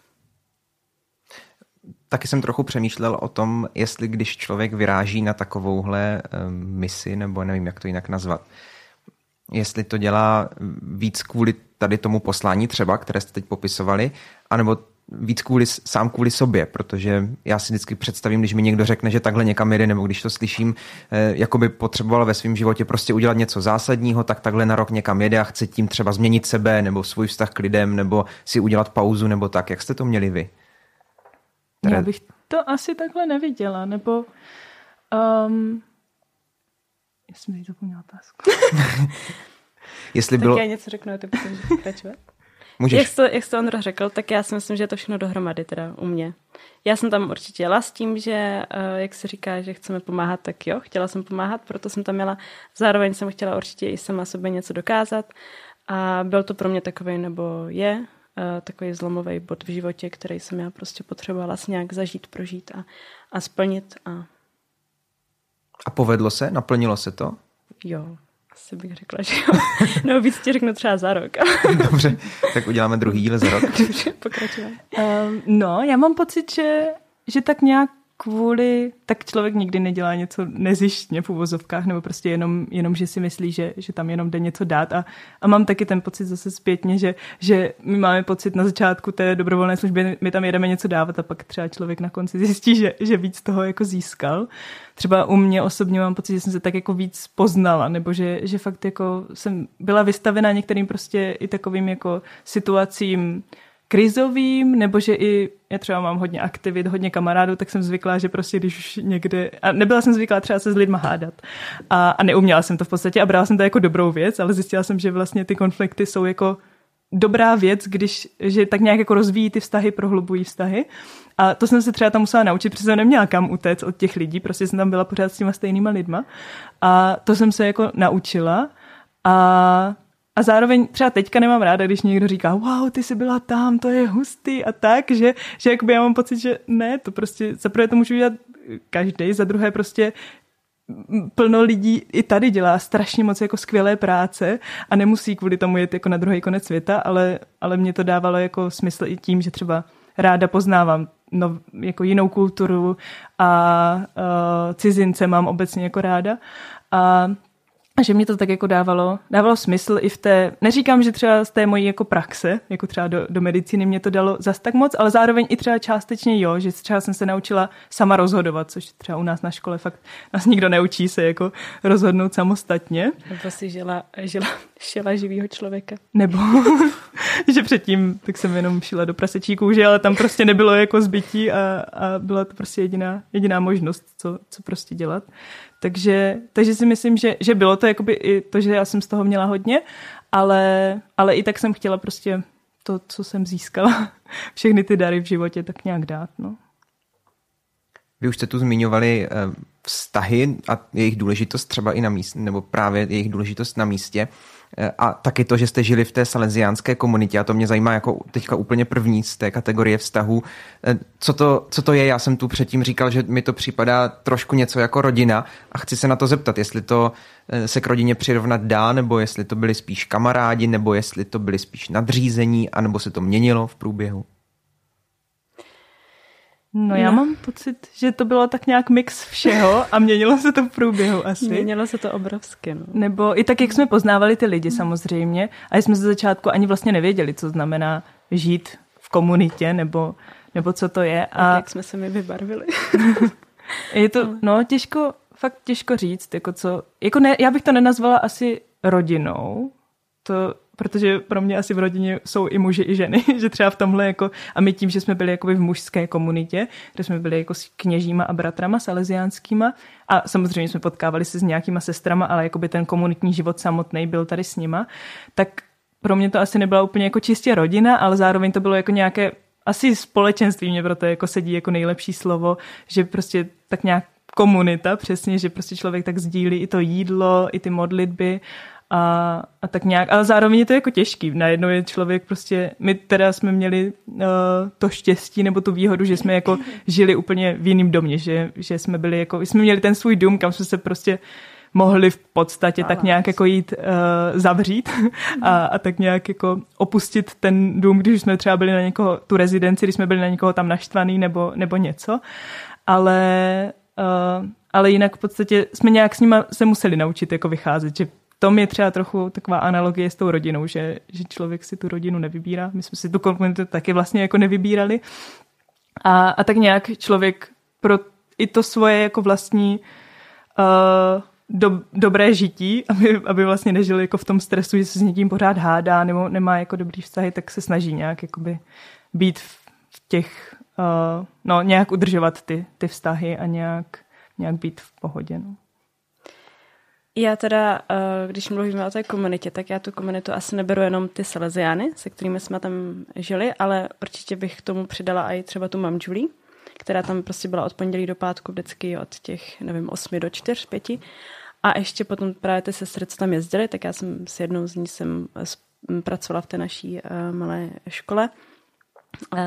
Taky jsem trochu přemýšlel o tom, jestli když člověk vyráží na takovouhle misi, nebo nevím, jak to jinak nazvat, jestli to dělá víc kvůli tady tomu poslání třeba, které jste teď popisovali, anebo víc kvůli, sám kvůli sobě, protože já si vždycky představím, když mi někdo řekne, že takhle někam jede, nebo když to slyším, eh, jako by potřeboval ve svém životě prostě udělat něco zásadního, tak takhle na rok někam jede a chce tím třeba změnit sebe, nebo svůj vztah k lidem, nebo si udělat pauzu, nebo tak. Jak jste to měli vy? Které... Já bych to asi takhle neviděla, nebo um, já jsem teď zapomněla otázku. [LAUGHS] Jestli bylo... Tak já něco řeknu a ty potom pokračovat. Můžeš. Jak to, jak to Ondra řekl, tak já si myslím, že je to všechno dohromady teda u mě. Já jsem tam určitě jela s tím, že eh, jak se říká, že chceme pomáhat, tak jo, chtěla jsem pomáhat, proto jsem tam jela. Zároveň jsem chtěla určitě i sama sobě něco dokázat a byl to pro mě takový, nebo je, eh, takový zlomový bod v životě, který jsem já prostě potřebovala si nějak zažít, prožít a, a splnit. A... a povedlo se? Naplnilo se to? Jo, asi bych řekla, že jo. [LAUGHS] Nebo víc ti řeknu třeba za rok. [LAUGHS] Dobře, tak uděláme druhý díl za rok. [LAUGHS] Dobře, pokračujeme. Um, no, já mám pocit, že, že tak nějak kvůli, tak člověk nikdy nedělá něco nezištně v uvozovkách, nebo prostě jenom, jenom že si myslí, že, že tam jenom jde něco dát. A, a mám taky ten pocit zase zpětně, že, že my máme pocit na začátku té dobrovolné služby, my tam jedeme něco dávat a pak třeba člověk na konci zjistí, že, že víc toho jako získal. Třeba u mě osobně mám pocit, že jsem se tak jako víc poznala, nebo že, že fakt jako jsem byla vystavena některým prostě i takovým jako situacím, krizovým, nebo že i já třeba mám hodně aktivit, hodně kamarádů, tak jsem zvyklá, že prostě když už někde, a nebyla jsem zvyklá třeba se s lidma hádat a, a neuměla jsem to v podstatě a brala jsem to jako dobrou věc, ale zjistila jsem, že vlastně ty konflikty jsou jako dobrá věc, když, že tak nějak jako rozvíjí ty vztahy, prohlubují vztahy. A to jsem se třeba tam musela naučit, protože jsem neměla kam utéct od těch lidí, prostě jsem tam byla pořád s těma stejnýma lidma. A to jsem se jako naučila. A a zároveň třeba teďka nemám ráda, když někdo říká, wow, ty jsi byla tam, to je hustý a tak, že, že jakoby já mám pocit, že ne, to prostě, za prvé to můžu dělat každý, za druhé prostě plno lidí i tady dělá strašně moc jako skvělé práce a nemusí kvůli tomu jet jako na druhý konec světa, ale, ale mě to dávalo jako smysl i tím, že třeba ráda poznávám no, jako jinou kulturu a uh, cizince mám obecně jako ráda. A a že mě to tak jako dávalo, dávalo smysl i v té, neříkám, že třeba z té mojí jako praxe, jako třeba do, do medicíny mě to dalo zas tak moc, ale zároveň i třeba částečně jo, že třeba jsem se naučila sama rozhodovat, což třeba u nás na škole fakt nás nikdo neučí se jako rozhodnout samostatně. Nebo si žila, žila, šila živýho člověka. Nebo, [LAUGHS] že předtím tak jsem jenom šila do prasečí kůže, ale tam prostě nebylo jako zbytí a, a byla to prostě jediná, jediná možnost, co, co prostě dělat. Takže, takže si myslím, že, že bylo to jakoby i to, že já jsem z toho měla hodně, ale, ale i tak jsem chtěla prostě to, co jsem získala, [LAUGHS] všechny ty dary v životě, tak nějak dát. No. Vy už jste tu zmiňovali eh, vztahy a jejich důležitost třeba i na místě, nebo právě jejich důležitost na místě. Eh, a taky to, že jste žili v té salesiánské komunitě a to mě zajímá jako teďka úplně první z té kategorie vztahu. Eh, co to, co to je? Já jsem tu předtím říkal, že mi to připadá trošku něco jako rodina a chci se na to zeptat, jestli to eh, se k rodině přirovnat dá, nebo jestli to byli spíš kamarádi, nebo jestli to byli spíš nadřízení, anebo se to měnilo v průběhu. No já no. mám pocit, že to bylo tak nějak mix všeho a měnilo se to v průběhu asi. Měnilo se to obrovsky. No. Nebo i tak, jak jsme poznávali ty lidi samozřejmě a jsme ze začátku ani vlastně nevěděli, co znamená žít v komunitě nebo, nebo co to je. A jak jsme se mi vybarvili. [LAUGHS] je to, no těžko, fakt těžko říct, jako co, jako ne, já bych to nenazvala asi rodinou, to protože pro mě asi v rodině jsou i muži, i ženy, [LAUGHS] že třeba v tomhle jako, a my tím, že jsme byli jakoby v mužské komunitě, kde jsme byli jako s kněžíma a bratrama salesiánskýma a samozřejmě jsme potkávali se s nějakýma sestrama, ale jakoby ten komunitní život samotný byl tady s nima, tak pro mě to asi nebyla úplně jako čistě rodina, ale zároveň to bylo jako nějaké asi společenství mě proto jako sedí jako nejlepší slovo, že prostě tak nějak komunita, přesně, že prostě člověk tak sdílí i to jídlo, i ty modlitby a, a tak nějak, ale zároveň je to jako těžký. Najednou je člověk prostě, my teda jsme měli uh, to štěstí nebo tu výhodu, že jsme jako žili úplně v jiném domě, že, že jsme byli jako, jsme měli ten svůj dům, kam jsme se prostě mohli v podstatě tak nějak jako jít uh, zavřít a, a tak nějak jako opustit ten dům, když jsme třeba byli na někoho, tu rezidenci, když jsme byli na někoho tam naštvaný nebo, nebo něco. Ale, uh, ale jinak v podstatě jsme nějak s nima se museli naučit jako vycházet, že tom je třeba trochu taková analogie s tou rodinou, že, že člověk si tu rodinu nevybírá. My jsme si tu komunitu taky vlastně jako nevybírali. A, a tak nějak člověk pro i to svoje jako vlastní uh, do, dobré žití, aby, aby vlastně nežil jako v tom stresu, že se s někým pořád hádá nebo nemá jako dobrý vztahy, tak se snaží nějak jakoby být v, v těch, uh, no nějak udržovat ty, ty vztahy a nějak, nějak být v pohodě. No. Já teda, uh, když mluvíme o té komunitě, tak já tu komunitu asi neberu jenom ty Salesiány, se kterými jsme tam žili, ale určitě bych k tomu přidala i třeba tu mam Julie, která tam prostě byla od pondělí do pátku vždycky od těch, nevím, 8 do 4, 5. A ještě potom právě ty sestry, co tam jezdily, tak já jsem s jednou z ní jsem pracovala v té naší uh, malé škole,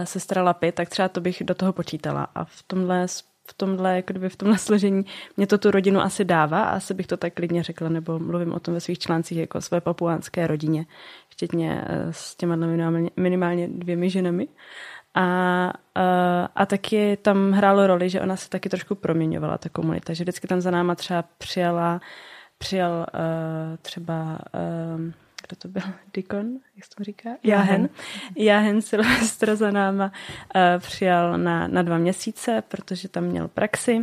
sestra Lapy, tak třeba to bych do toho počítala. A v tomhle v tomhle, jako v tomhle složení mě to tu rodinu asi dává a asi bych to tak klidně řekla, nebo mluvím o tom ve svých článcích jako své papuánské rodině, včetně s těma minimálně, minimálně dvěmi ženami. A, a, a taky tam hrálo roli, že ona se taky trošku proměňovala, ta komunita, že vždycky tam za náma třeba přijela, přijel uh, třeba uh, kdo to byl, [LAUGHS] Dikon, jak se to říká? Jahen. Jahen [LAUGHS] Silvestra za náma uh, přijal na, na dva měsíce, protože tam měl praxi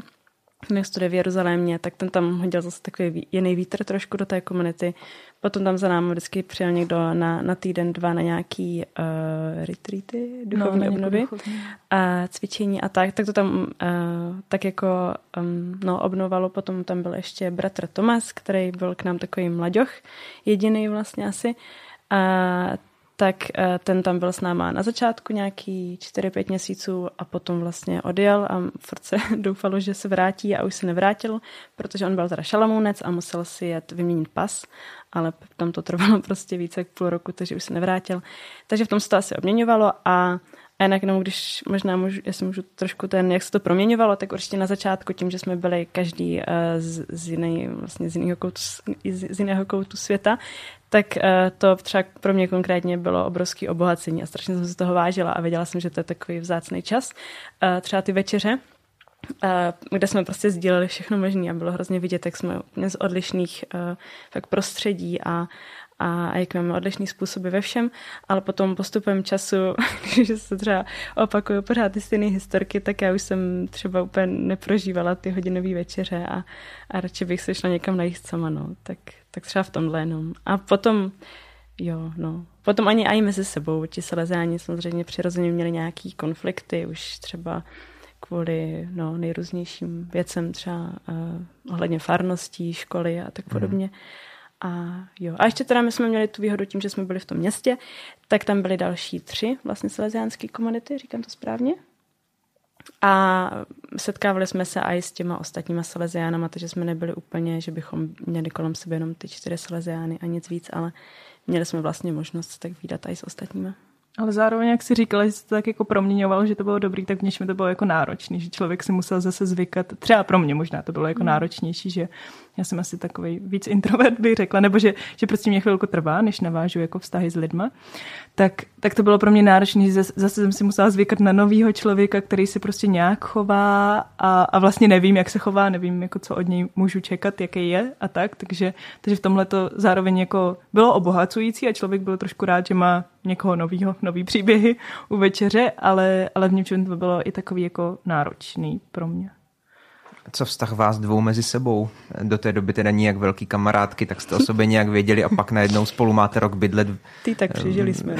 město v Jeruzalémě, tak ten tam hodil zase takový jiný vítr trošku do té komunity. Potom tam za námi vždycky přijel někdo na, na týden, dva na nějaký uh, retreaty, duchovní no, obnovy a cvičení a tak. Tak to tam uh, tak jako um, no, obnovalo. Potom tam byl ještě bratr Tomas, který byl k nám takový mlaďoch, jediný vlastně asi. A tak eh, ten tam byl s náma na začátku nějaký 4-5 měsíců a potom vlastně odjel a furt se [LAUGHS] doufalo, že se vrátí a už se nevrátil, protože on byl teda šalamounec a musel si jet vyměnit pas, ale tam to trvalo [LAUGHS] prostě více jak půl roku, takže už se nevrátil. Takže v tom se to asi obměňovalo a a jinak jenom, když možná můžu, jestli můžu trošku ten, jak se to proměňovalo, tak určitě na začátku tím, že jsme byli každý uh, z, z, jiný, vlastně z, jiného koutu, z, z jiného koutu světa, tak uh, to třeba pro mě konkrétně bylo obrovské obohacení a strašně jsem se toho vážila a věděla jsem, že to je takový vzácný čas. Uh, třeba ty večeře, Uh, kde jsme prostě sdíleli všechno možné a bylo hrozně vidět, jak jsme úplně z odlišných tak prostředí a, a, jak máme odlišný způsoby ve všem, ale potom postupem času, [LAUGHS] když se třeba opakuju pořád ty stejné historky, tak já už jsem třeba úplně neprožívala ty hodinové večeře a, a radši bych se šla někam najíst sama, no. Tak, tak třeba v tomhle jenom. A potom, jo, no. Potom ani i mezi sebou, ti selezáni samozřejmě přirozeně měli nějaký konflikty, už třeba kvůli no, nejrůznějším věcem, třeba uh, ohledně farností, školy a tak mhm. podobně. Hmm. A jo, a ještě teda my jsme měli tu výhodu tím, že jsme byli v tom městě, tak tam byly další tři vlastně salesiánské komunity, říkám to správně. A setkávali jsme se i s těma ostatníma salesiánama, takže jsme nebyli úplně, že bychom měli kolem sebe jenom ty čtyři salesiány a nic víc, ale měli jsme vlastně možnost tak výdat i s ostatníma. Ale zároveň, jak si říkala, že se to tak jako proměňovalo, že to bylo dobrý, tak v něčem to bylo jako náročný, že člověk si musel zase zvykat. Třeba pro mě možná to bylo jako hmm. náročnější, že já jsem asi takový víc introvert, bych řekla, nebo že, že prostě mě chvilku trvá, než navážu jako vztahy s lidma. Tak, tak to bylo pro mě náročné, že zase jsem si musela zvykat na novýho člověka, který se prostě nějak chová a, a vlastně nevím, jak se chová, nevím, jako co od něj můžu čekat, jaký je a tak. Takže, takže v tomhle to zároveň jako bylo obohacující a člověk byl trošku rád, že má někoho novýho, nový příběhy u večeře, ale, ale v něčem to bylo i takový jako náročný pro mě. Co vztah vás dvou mezi sebou? Do té doby teda nijak velký kamarádky, tak jste o sobě nějak věděli a pak najednou spolu máte rok bydlet. Ty tak přežili jsme.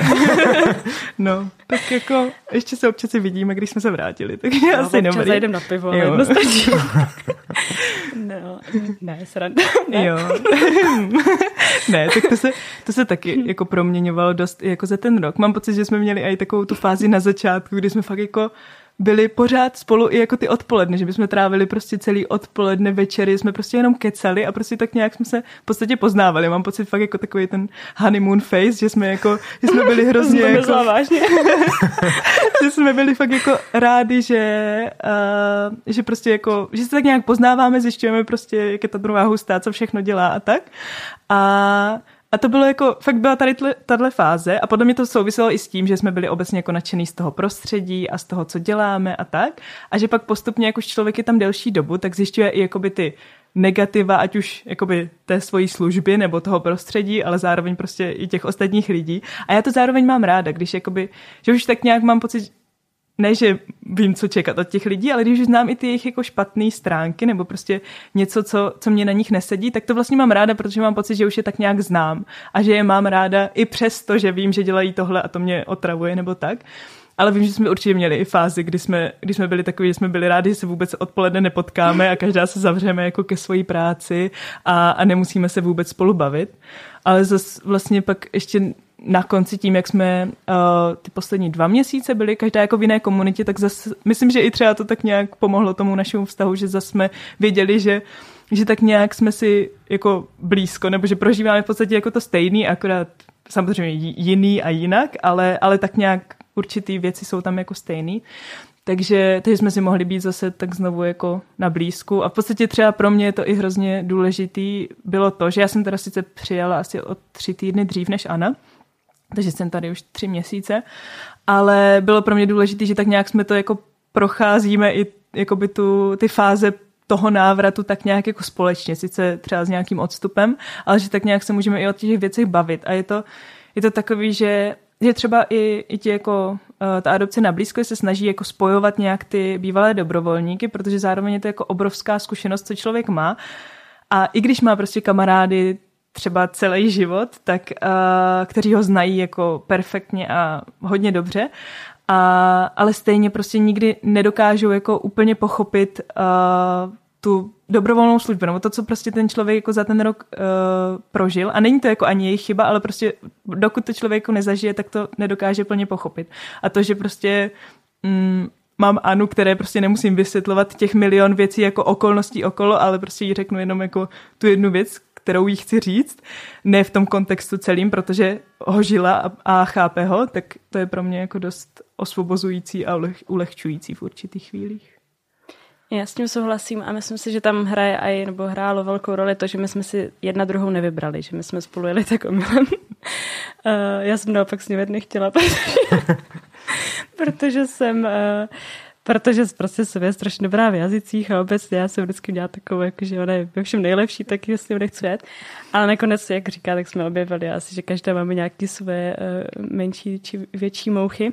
[LAUGHS] no, tak jako ještě se občas vidíme, když jsme se vrátili, tak no, asi dobrý. zajdem na pivo, ale jedno stačí. [LAUGHS] no, ne, sranda. Ne. Jo. [LAUGHS] ne, tak to se, to se taky jako proměňovalo dost jako za ten rok. Mám pocit, že jsme měli i takovou tu fázi na začátku, kdy jsme fakt jako byli pořád spolu i jako ty odpoledne, že bychom trávili prostě celý odpoledne, večery, jsme prostě jenom kecali a prostě tak nějak jsme se v podstatě poznávali. Mám pocit fakt jako takový ten honeymoon face, že jsme jako, že jsme byli [LAUGHS] hrozně jako, vážně. [LAUGHS] že jsme byli fakt jako rádi, že, uh, že prostě jako, že se tak nějak poznáváme, zjišťujeme prostě, jak je ta druhá hustá, co všechno dělá a tak. A a to bylo jako, fakt byla tady tahle fáze a podle mě to souviselo i s tím, že jsme byli obecně jako nadšený z toho prostředí a z toho, co děláme a tak. A že pak postupně, jak už člověk je tam delší dobu, tak zjišťuje i jakoby ty negativa, ať už jakoby té svojí služby nebo toho prostředí, ale zároveň prostě i těch ostatních lidí. A já to zároveň mám ráda, když jakoby, že už tak nějak mám pocit, ne, že vím, co čekat od těch lidí, ale když už znám i ty jejich jako špatné stránky nebo prostě něco, co, co mě na nich nesedí, tak to vlastně mám ráda, protože mám pocit, že už je tak nějak znám a že je mám ráda i přesto, že vím, že dělají tohle a to mě otravuje nebo tak. Ale vím, že jsme určitě měli i fázi, kdy jsme, kdy jsme byli takový, že jsme byli rádi, že se vůbec odpoledne nepotkáme a každá se zavřeme jako ke své práci a, a nemusíme se vůbec spolu bavit. Ale zase vlastně pak ještě na konci tím, jak jsme uh, ty poslední dva měsíce byli každá jako v jiné komunitě, tak zase myslím, že i třeba to tak nějak pomohlo tomu našemu vztahu, že zase jsme věděli, že že tak nějak jsme si jako blízko, nebo že prožíváme v podstatě jako to stejný, akorát samozřejmě jiný a jinak, ale, ale tak nějak určitý věci jsou tam jako stejný. Takže, takže jsme si mohli být zase tak znovu jako na blízku. A v podstatě třeba pro mě je to i hrozně důležitý bylo to, že já jsem teda sice přijala asi o tři týdny dřív než Ana, takže jsem tady už tři měsíce, ale bylo pro mě důležité, že tak nějak jsme to jako procházíme i jakoby tu, ty fáze toho návratu tak nějak jako společně, sice třeba s nějakým odstupem, ale že tak nějak se můžeme i o těch věcech bavit. A je to, je to takový, že že třeba i, i ti jako uh, ta adopce na blízko se snaží jako spojovat nějak ty bývalé dobrovolníky, protože zároveň je to jako obrovská zkušenost, co člověk má. A i když má prostě kamarády třeba celý život, tak uh, kteří ho znají jako perfektně a hodně dobře, a, ale stejně prostě nikdy nedokážou jako úplně pochopit uh, tu dobrovolnou službu, nebo to, co prostě ten člověk jako za ten rok uh, prožil. A není to jako ani jejich chyba, ale prostě dokud to člověk jako nezažije, tak to nedokáže plně pochopit. A to, že prostě mm, mám Anu, které prostě nemusím vysvětlovat těch milion věcí jako okolností okolo, ale prostě jí řeknu jenom jako tu jednu věc, kterou jí chci říct, ne v tom kontextu celým, protože ho žila a, a chápe ho, tak to je pro mě jako dost osvobozující a ulehčující v určitých chvílích. Já s tím souhlasím a myslím si, že tam hraje aj, nebo hrálo velkou roli to, že my jsme si jedna druhou nevybrali, že my jsme spolu jeli tak omylem. uh, [LAUGHS] já jsem naopak s ní nechtěla, [LAUGHS] protože, protože jsem uh, protože prostě jsem je strašně dobrá v jazycích a obecně já jsem vždycky měla takovou, jako, že ona je ve všem nejlepší, tak s ním nechci jet. Ale nakonec, jak říká, tak jsme objevili asi, že každá máme nějaké své uh, menší či větší mouchy.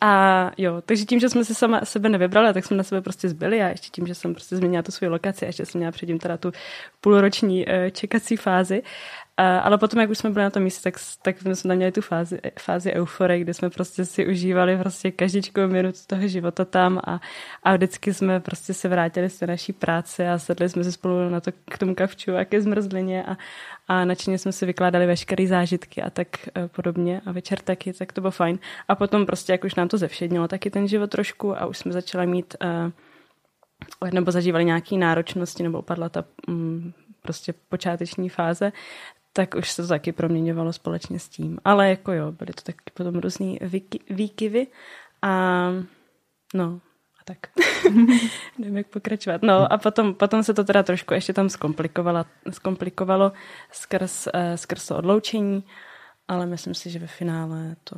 A jo, takže tím, že jsme si sama sebe nevybrali, tak jsme na sebe prostě zbyli a ještě tím, že jsem prostě změnila tu svoji lokaci a ještě jsem měla předtím teda tu půlroční uh, čekací fázi, ale potom, jak už jsme byli na tom místě, tak, tak jsme tam měli tu fázi, fázi euforie, kdy jsme prostě si užívali prostě každičkou minutu toho života tam a, a vždycky jsme prostě se vrátili z té naší práce a sedli jsme si spolu na to k tomu kavču a ke zmrzlině a, a nadšeně jsme si vykládali veškeré zážitky a tak uh, podobně a večer taky, tak to bylo fajn. A potom prostě, jak už nám to zevšednilo taky ten život trošku a už jsme začali mít uh, nebo zažívali nějaké náročnosti, nebo upadla ta um, prostě počáteční fáze, tak už se to taky proměňovalo společně s tím. Ale jako jo, byly to taky potom různý výky, výkyvy a no, a tak. [LAUGHS] Nevím, jak pokračovat. No a potom, potom se to teda trošku ještě tam zkomplikovalo, zkomplikovalo skrz, uh, skrz to odloučení, ale myslím si, že ve finále to...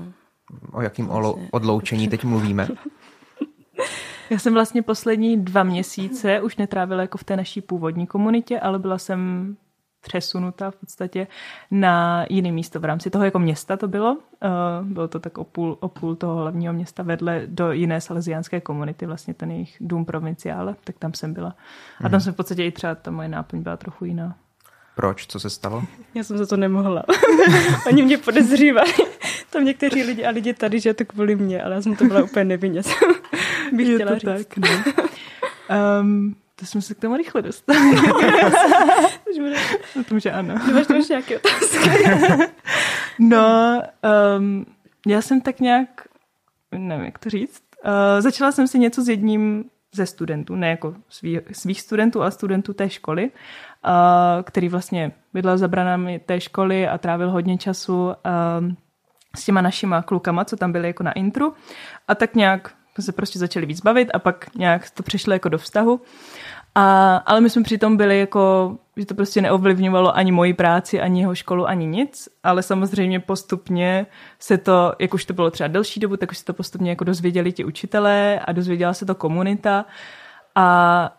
O jakým vlastně odloučení teď mluvíme? [LAUGHS] Já jsem vlastně poslední dva měsíce už netrávila jako v té naší původní komunitě, ale byla jsem přesunuta v podstatě na jiné místo v rámci toho jako města to bylo. Uh, bylo to tak o půl, o půl toho hlavního města vedle do jiné salesiánské komunity, vlastně ten jejich dům provinciále, tak tam jsem byla. A tam hmm. jsem v podstatě i třeba ta moje náplň byla trochu jiná. Proč? Co se stalo? [LAUGHS] Já jsem za to nemohla. [LAUGHS] Oni mě podezřívali. [LAUGHS] Tam někteří lidi a lidi tady, že to kvůli mě, ale já jsem to byla úplně nevinně. Bych Je chtěla to říct. tak, ne? Um, to jsme se k tomu rychle dostali. [LAUGHS] to že ano. Ty máš ještě nějaké otázky? [LAUGHS] no, um, já jsem tak nějak, nevím, jak to říct, uh, začala jsem si něco s jedním ze studentů, ne jako svý, svých studentů, ale studentů té školy, uh, který vlastně bydlel za branami té školy a trávil hodně času um, s těma našima klukama, co tam byli jako na intru. A tak nějak se prostě začali víc bavit a pak nějak to přešlo jako do vztahu. A, ale my jsme přitom byli jako, že to prostě neovlivňovalo ani moji práci, ani jeho školu, ani nic, ale samozřejmě postupně se to, jak už to bylo třeba delší dobu, tak už se to postupně jako dozvěděli ti učitelé a dozvěděla se to komunita a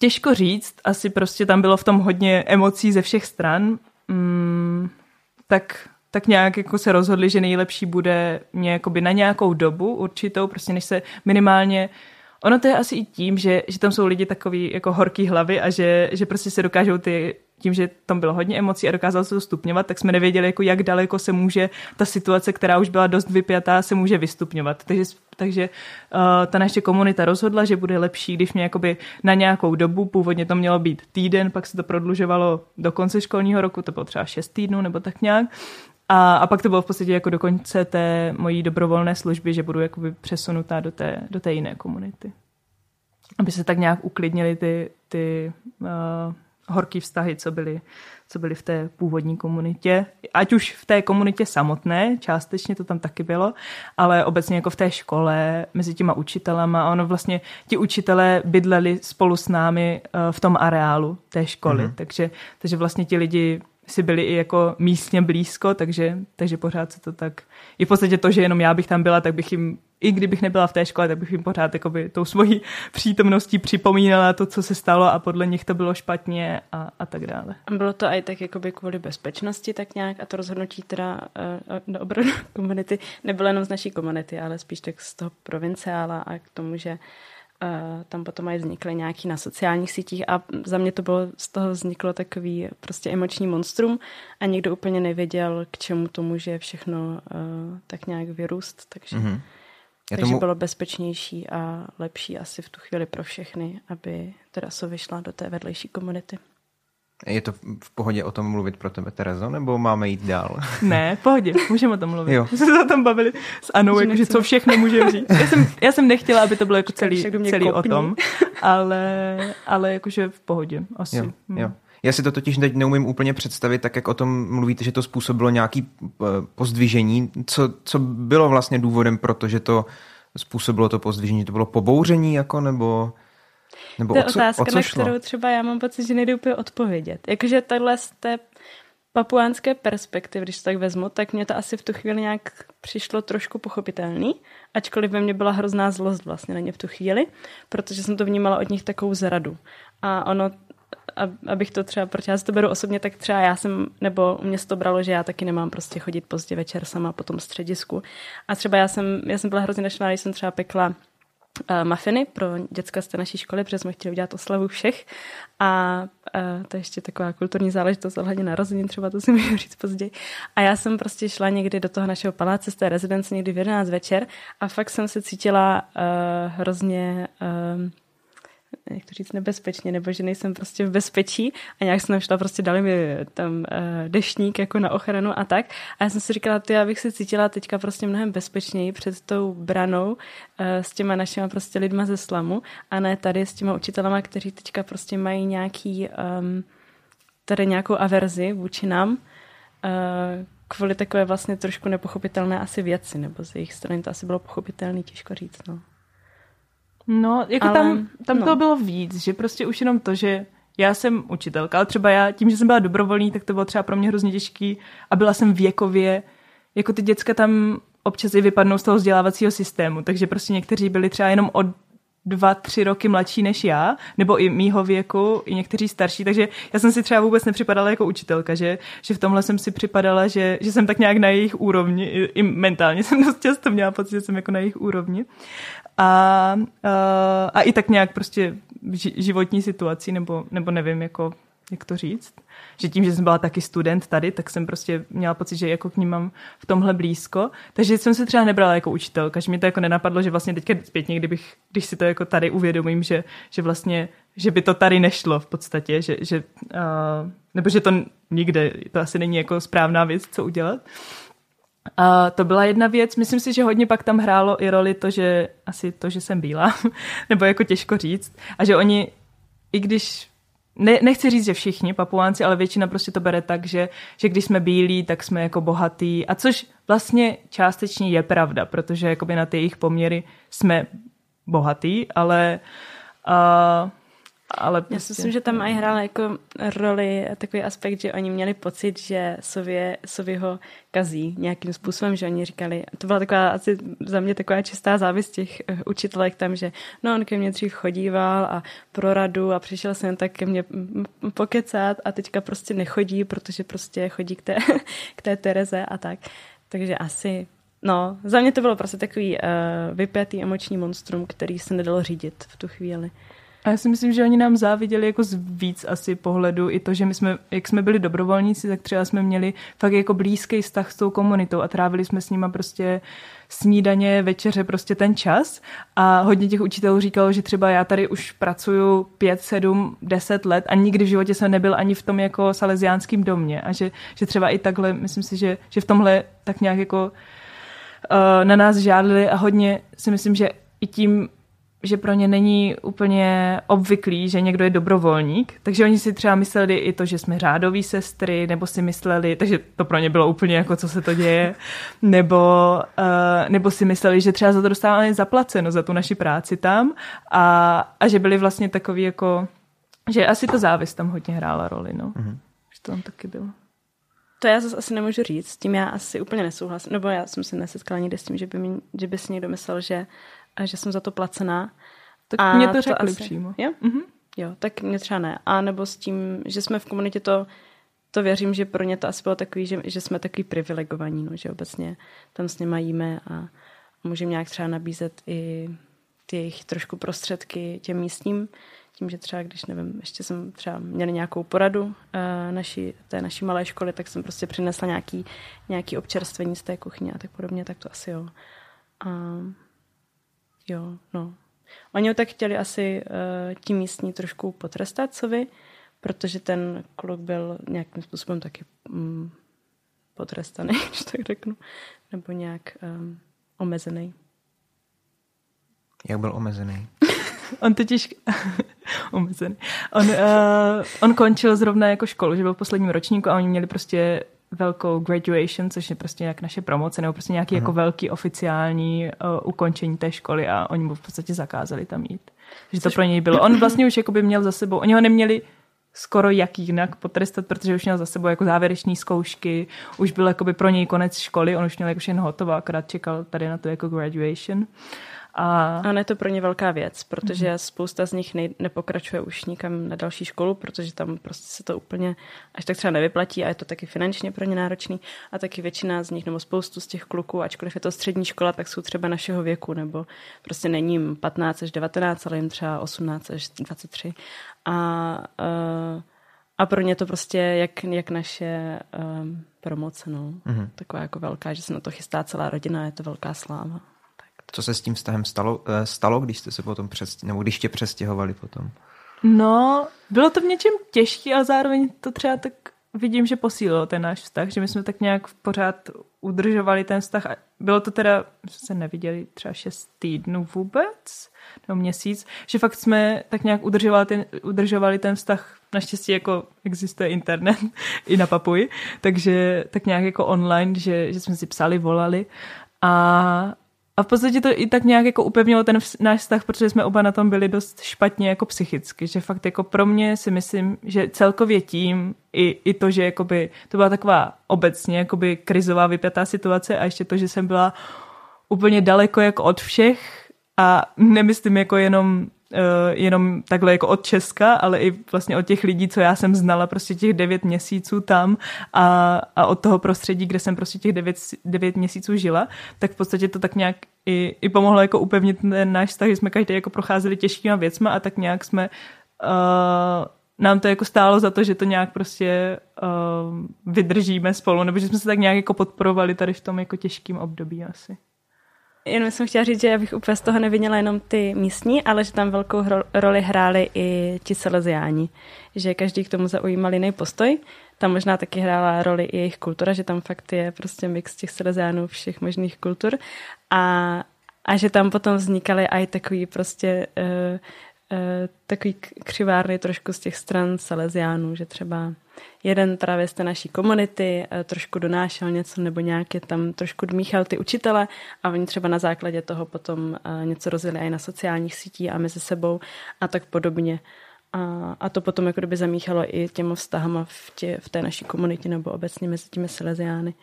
těžko říct, asi prostě tam bylo v tom hodně emocí ze všech stran, mm, tak, tak nějak jako se rozhodli, že nejlepší bude mě jakoby na nějakou dobu určitou, prostě než se minimálně Ono to je asi i tím, že, že tam jsou lidi takový jako horký hlavy a že, že prostě se dokážou ty tím, že tam bylo hodně emocí a dokázal se to stupňovat, tak jsme nevěděli, jako jak daleko se může ta situace, která už byla dost vypjatá, se může vystupňovat. Takže, takže uh, ta naše komunita rozhodla, že bude lepší, když mě jakoby na nějakou dobu, původně to mělo být týden, pak se to prodlužovalo do konce školního roku, to bylo třeba šest týdnů nebo tak nějak. A, a pak to bylo v podstatě jako do konce té mojí dobrovolné služby, že budu jakoby přesunutá do té, do té jiné komunity. Aby se tak nějak uklidnili ty, ty uh, horký vztahy, co byly, co byly v té původní komunitě. Ať už v té komunitě samotné, částečně to tam taky bylo, ale obecně jako v té škole, mezi těma učitelama. Ono vlastně, ti učitelé bydleli spolu s námi uh, v tom areálu té školy, mm-hmm. takže, takže vlastně ti lidi si byli i jako místně blízko, takže, takže pořád se to tak... I v podstatě to, že jenom já bych tam byla, tak bych jim, i kdybych nebyla v té škole, tak bych jim pořád jakoby, tou svojí [LAUGHS] přítomností připomínala to, co se stalo a podle nich to bylo špatně a, a tak dále. Bylo to i tak jakoby kvůli bezpečnosti tak nějak a to rozhodnutí teda uh, do obranu [LAUGHS] komunity nebylo jenom z naší komunity, ale spíš tak z toho provinciála a k tomu, že tam potom mají vznikly nějaký na sociálních sítích a za mě to bylo, z toho vzniklo takový prostě emoční monstrum a někdo úplně nevěděl, k čemu to může všechno uh, tak nějak vyrůst, takže, mm-hmm. takže tomu... bylo bezpečnější a lepší asi v tu chvíli pro všechny, aby teda so vyšla do té vedlejší komunity. Je to v pohodě o tom mluvit pro tebe, Terezo, nebo máme jít dál? [LAUGHS] Ne, v pohodě, můžeme o tom mluvit. Jo. Jsme se o tom bavili s Anou, jako, že co všechno můžeme říct. Já jsem, já jsem nechtěla, aby to bylo jako celý, celý o tom, ale, ale jakože v pohodě asi. Jo, hmm. jo. Já si to totiž teď neumím úplně představit, tak jak o tom mluvíte, že to způsobilo nějaký eh, pozdvižení. Co, co bylo vlastně důvodem, protože to způsobilo to pozdvižení? To bylo pobouření jako, nebo... Nebo to je otázka, co na šlo? kterou třeba já mám pocit, že nejde úplně odpovědět. Jakože takhle z té papuánské perspektivy, když to tak vezmu, tak mě to asi v tu chvíli nějak přišlo trošku pochopitelný, ačkoliv ve mně byla hrozná zlost vlastně na ně v tu chvíli, protože jsem to vnímala od nich takovou zradu. A ono, abych to třeba, protože já si to beru osobně, tak třeba já jsem, nebo u mě se to bralo, že já taky nemám prostě chodit pozdě večer sama po tom středisku. A třeba já jsem, já jsem byla hrozně naštvaná, když jsem třeba pekla uh, mafiny pro děcka z té naší školy, protože jsme chtěli udělat oslavu všech. A uh, to je ještě taková kulturní záležitost ohledně narozenin, třeba to si [LAUGHS] můžu říct později. A já jsem prostě šla někdy do toho našeho paláce z té rezidence někdy v 11 večer a fakt jsem se cítila uh, hrozně uh, jak to říct, nebezpečně, nebo že nejsem prostě v bezpečí a nějak jsem šla, prostě dali mi tam uh, deštník jako na ochranu a tak. A já jsem si říkala, ty, já bych se cítila teďka prostě mnohem bezpečněji před tou branou uh, s těma našima prostě lidma ze slamu a ne tady s těma učitelama, kteří teďka prostě mají nějaký, um, tady nějakou averzi vůči nám, uh, kvůli takové vlastně trošku nepochopitelné asi věci, nebo z jejich strany to asi bylo pochopitelné, těžko říct, no. No, jako ale, tam, tam no. to bylo víc, že prostě už jenom to, že já jsem učitelka, ale třeba já, tím, že jsem byla dobrovolný, tak to bylo třeba pro mě hrozně těžký a byla jsem věkově, jako ty děcka tam občas i vypadnou z toho vzdělávacího systému, takže prostě někteří byli třeba jenom od dva, tři roky mladší než já, nebo i mýho věku, i někteří starší, takže já jsem si třeba vůbec nepřipadala jako učitelka, že, že v tomhle jsem si připadala, že, že jsem tak nějak na jejich úrovni, i, i mentálně [LAUGHS] jsem dost často měla pocit, že jsem jako na jejich úrovni. A, a, a i tak nějak prostě životní situací, nebo, nebo nevím, jako, jak to říct že tím, že jsem byla taky student tady, tak jsem prostě měla pocit, že jako k ním mám v tomhle blízko. Takže jsem se třeba nebrala jako učitelka, že mi to jako nenapadlo, že vlastně teďka zpětně, kdybych, když si to jako tady uvědomím, že, že vlastně, že by to tady nešlo v podstatě, že, že uh, nebo že to nikde, to asi není jako správná věc, co udělat. A to byla jedna věc. Myslím si, že hodně pak tam hrálo i roli to, že asi to, že jsem bílá, [LAUGHS] nebo jako těžko říct. A že oni, i když ne, nechci říct, že všichni papuánci, ale většina prostě to bere tak, že, že když jsme bílí, tak jsme jako bohatý. A což vlastně částečně je pravda, protože jakoby na ty jejich poměry jsme bohatý, ale, uh, ale prostě... Já si prostě- myslím, že tam i hrála jako roli takový aspekt, že oni měli pocit, že Sově, Sově ho kazí nějakým způsobem, že oni říkali, to byla taková asi za mě taková čistá závist těch uh, učitelek tam, že no on ke mně dřív chodíval a pro radu a přišel jsem tak ke mně pokecat a teďka prostě nechodí, protože prostě chodí k té, [LAUGHS] k té Tereze a tak. Takže asi No, za mě to bylo prostě takový uh, vypjatý emoční monstrum, který se nedalo řídit v tu chvíli. A já si myslím, že oni nám záviděli jako z víc asi pohledu i to, že my jsme, jak jsme byli dobrovolníci, tak třeba jsme měli fakt jako blízký vztah s tou komunitou a trávili jsme s nima prostě snídaně, večeře, prostě ten čas. A hodně těch učitelů říkalo, že třeba já tady už pracuju pět, sedm, deset let a nikdy v životě jsem nebyl ani v tom jako salesiánském domě. A že, že třeba i takhle, myslím si, že, že v tomhle tak nějak jako uh, na nás žádali a hodně si myslím, že i tím že pro ně není úplně obvyklý, že někdo je dobrovolník, takže oni si třeba mysleli i to, že jsme řádoví sestry, nebo si mysleli, takže to pro ně bylo úplně jako, co se to děje, [LAUGHS] nebo, uh, nebo si mysleli, že třeba za to dostáváme zaplaceno, za tu naši práci tam a, a že byli vlastně takový jako, že asi to závist tam hodně hrála roli, no. Mm-hmm. Že to tam taky bylo. To já zase asi nemůžu říct, s tím já asi úplně nesouhlasím, nebo já jsem se nesetkala nikdy s tím, že by, mi, že by si někdo myslel, že a že jsem za to placená. Tak a mě to řekli to asi, přímo. Jo? Mm-hmm. jo, tak mě třeba ne. A nebo s tím, že jsme v komunitě to, to věřím, že pro ně to asi bylo takový, že, že jsme takový privilegovaní, no, že obecně tam s nimi jíme a můžeme nějak třeba nabízet i ty jejich trošku prostředky těm místním, tím, že třeba, když nevím, ještě jsem třeba měla nějakou poradu uh, naší, té naší malé školy, tak jsem prostě přinesla nějaký, nějaký občerstvení z té kuchyně a tak podobně, tak to asi jo. A Jo, no. Oni ho tak chtěli asi uh, tím místní trošku potrestat, co vy, protože ten kluk byl nějakým způsobem taky um, potrestaný, [LAUGHS] když tak řeknu, nebo nějak um, omezený. Jak byl omezený? [LAUGHS] on totiž [LAUGHS] omezený. On, uh, on končil zrovna jako školu, že byl v posledním ročníku a oni měli prostě velkou graduation, což je prostě jak naše promoce, nebo prostě nějaký uh-huh. jako velký oficiální uh, ukončení té školy a oni mu v podstatě zakázali tam jít. Že to pro něj bylo. On vlastně už jakoby měl za sebou, oni ho neměli skoro jak jinak potrestat, protože už měl za sebou jako závěreční zkoušky, už byl jakoby pro něj konec školy, on už měl jako všechno hotovo, akorát čekal tady na to jako graduation. A... a je to pro ně velká věc, protože mm. spousta z nich nej, nepokračuje už nikam na další školu, protože tam prostě se to úplně až tak třeba nevyplatí a je to taky finančně pro ně náročný. A taky většina z nich, nebo spoustu z těch kluků, ačkoliv je to střední škola, tak jsou třeba našeho věku, nebo prostě není jim 15 až 19, ale jim třeba 18 až 23. A, uh, a pro ně to prostě jak, jak naše um, promoce, no. Mm-hmm. Taková jako velká, že se na to chystá celá rodina, je to velká sláva. Co se s tím vztahem stalo, eh, stalo když jste se potom přes, nebo když tě přestěhovali potom? No, bylo to v něčem těžké, ale zároveň to třeba tak vidím, že posílilo ten náš vztah, že my jsme tak nějak pořád udržovali ten vztah. Bylo to teda, jsme se neviděli třeba šest týdnů vůbec, nebo měsíc, že fakt jsme tak nějak udržovali ten, udržovali ten vztah. Naštěstí jako existuje internet [LAUGHS] i na Papuji, takže tak nějak jako online, že, že jsme si psali, volali a, a v podstatě to i tak nějak jako upevnilo ten náš vztah, protože jsme oba na tom byli dost špatně jako psychicky, že fakt jako pro mě si myslím, že celkově tím i, i to, že jakoby, to byla taková obecně jakoby krizová vypjatá situace a ještě to, že jsem byla úplně daleko jako od všech a nemyslím jako jenom jenom takhle jako od Česka, ale i vlastně od těch lidí, co já jsem znala prostě těch devět měsíců tam a, a od toho prostředí, kde jsem prostě těch devět, devět měsíců žila, tak v podstatě to tak nějak i, i pomohlo jako upevnit ten náš vztah, že jsme každý jako procházeli těžkýma věcma a tak nějak jsme uh, nám to jako stálo za to, že to nějak prostě uh, vydržíme spolu, nebo že jsme se tak nějak jako podporovali tady v tom jako těžkém období asi. Jenom jsem chtěla říct, že já bych úplně z toho nevinila jenom ty místní, ale že tam velkou roli hráli i ti seleziáni. Že každý k tomu zaujímal jiný postoj. Tam možná taky hrála roli i jejich kultura, že tam fakt je prostě mix těch seleziánů všech možných kultur. A, a že tam potom vznikaly i takový prostě uh, uh, takový křivárny trošku z těch stran seleziánů, že třeba jeden právě z té naší komunity eh, trošku donášel něco nebo nějak je tam trošku dmíchal ty učitele a oni třeba na základě toho potom eh, něco rozjeli i na sociálních sítích a mezi sebou a tak podobně. A, a to potom jako kdyby zamíchalo i těma vztahama v, tě, v té naší komunitě nebo obecně mezi těmi Silesiány.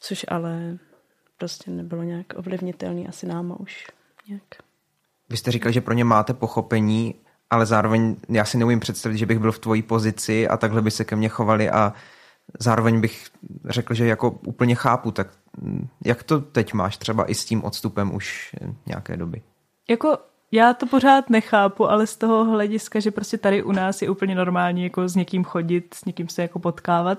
Což ale prostě nebylo nějak ovlivnitelný asi náma už nějak. Vy jste říkal, že pro ně máte pochopení, ale zároveň já si neumím představit, že bych byl v tvojí pozici a takhle by se ke mně chovali a zároveň bych řekl, že jako úplně chápu, tak jak to teď máš třeba i s tím odstupem už nějaké doby? Jako já to pořád nechápu, ale z toho hlediska, že prostě tady u nás je úplně normální jako s někým chodit, s někým se jako potkávat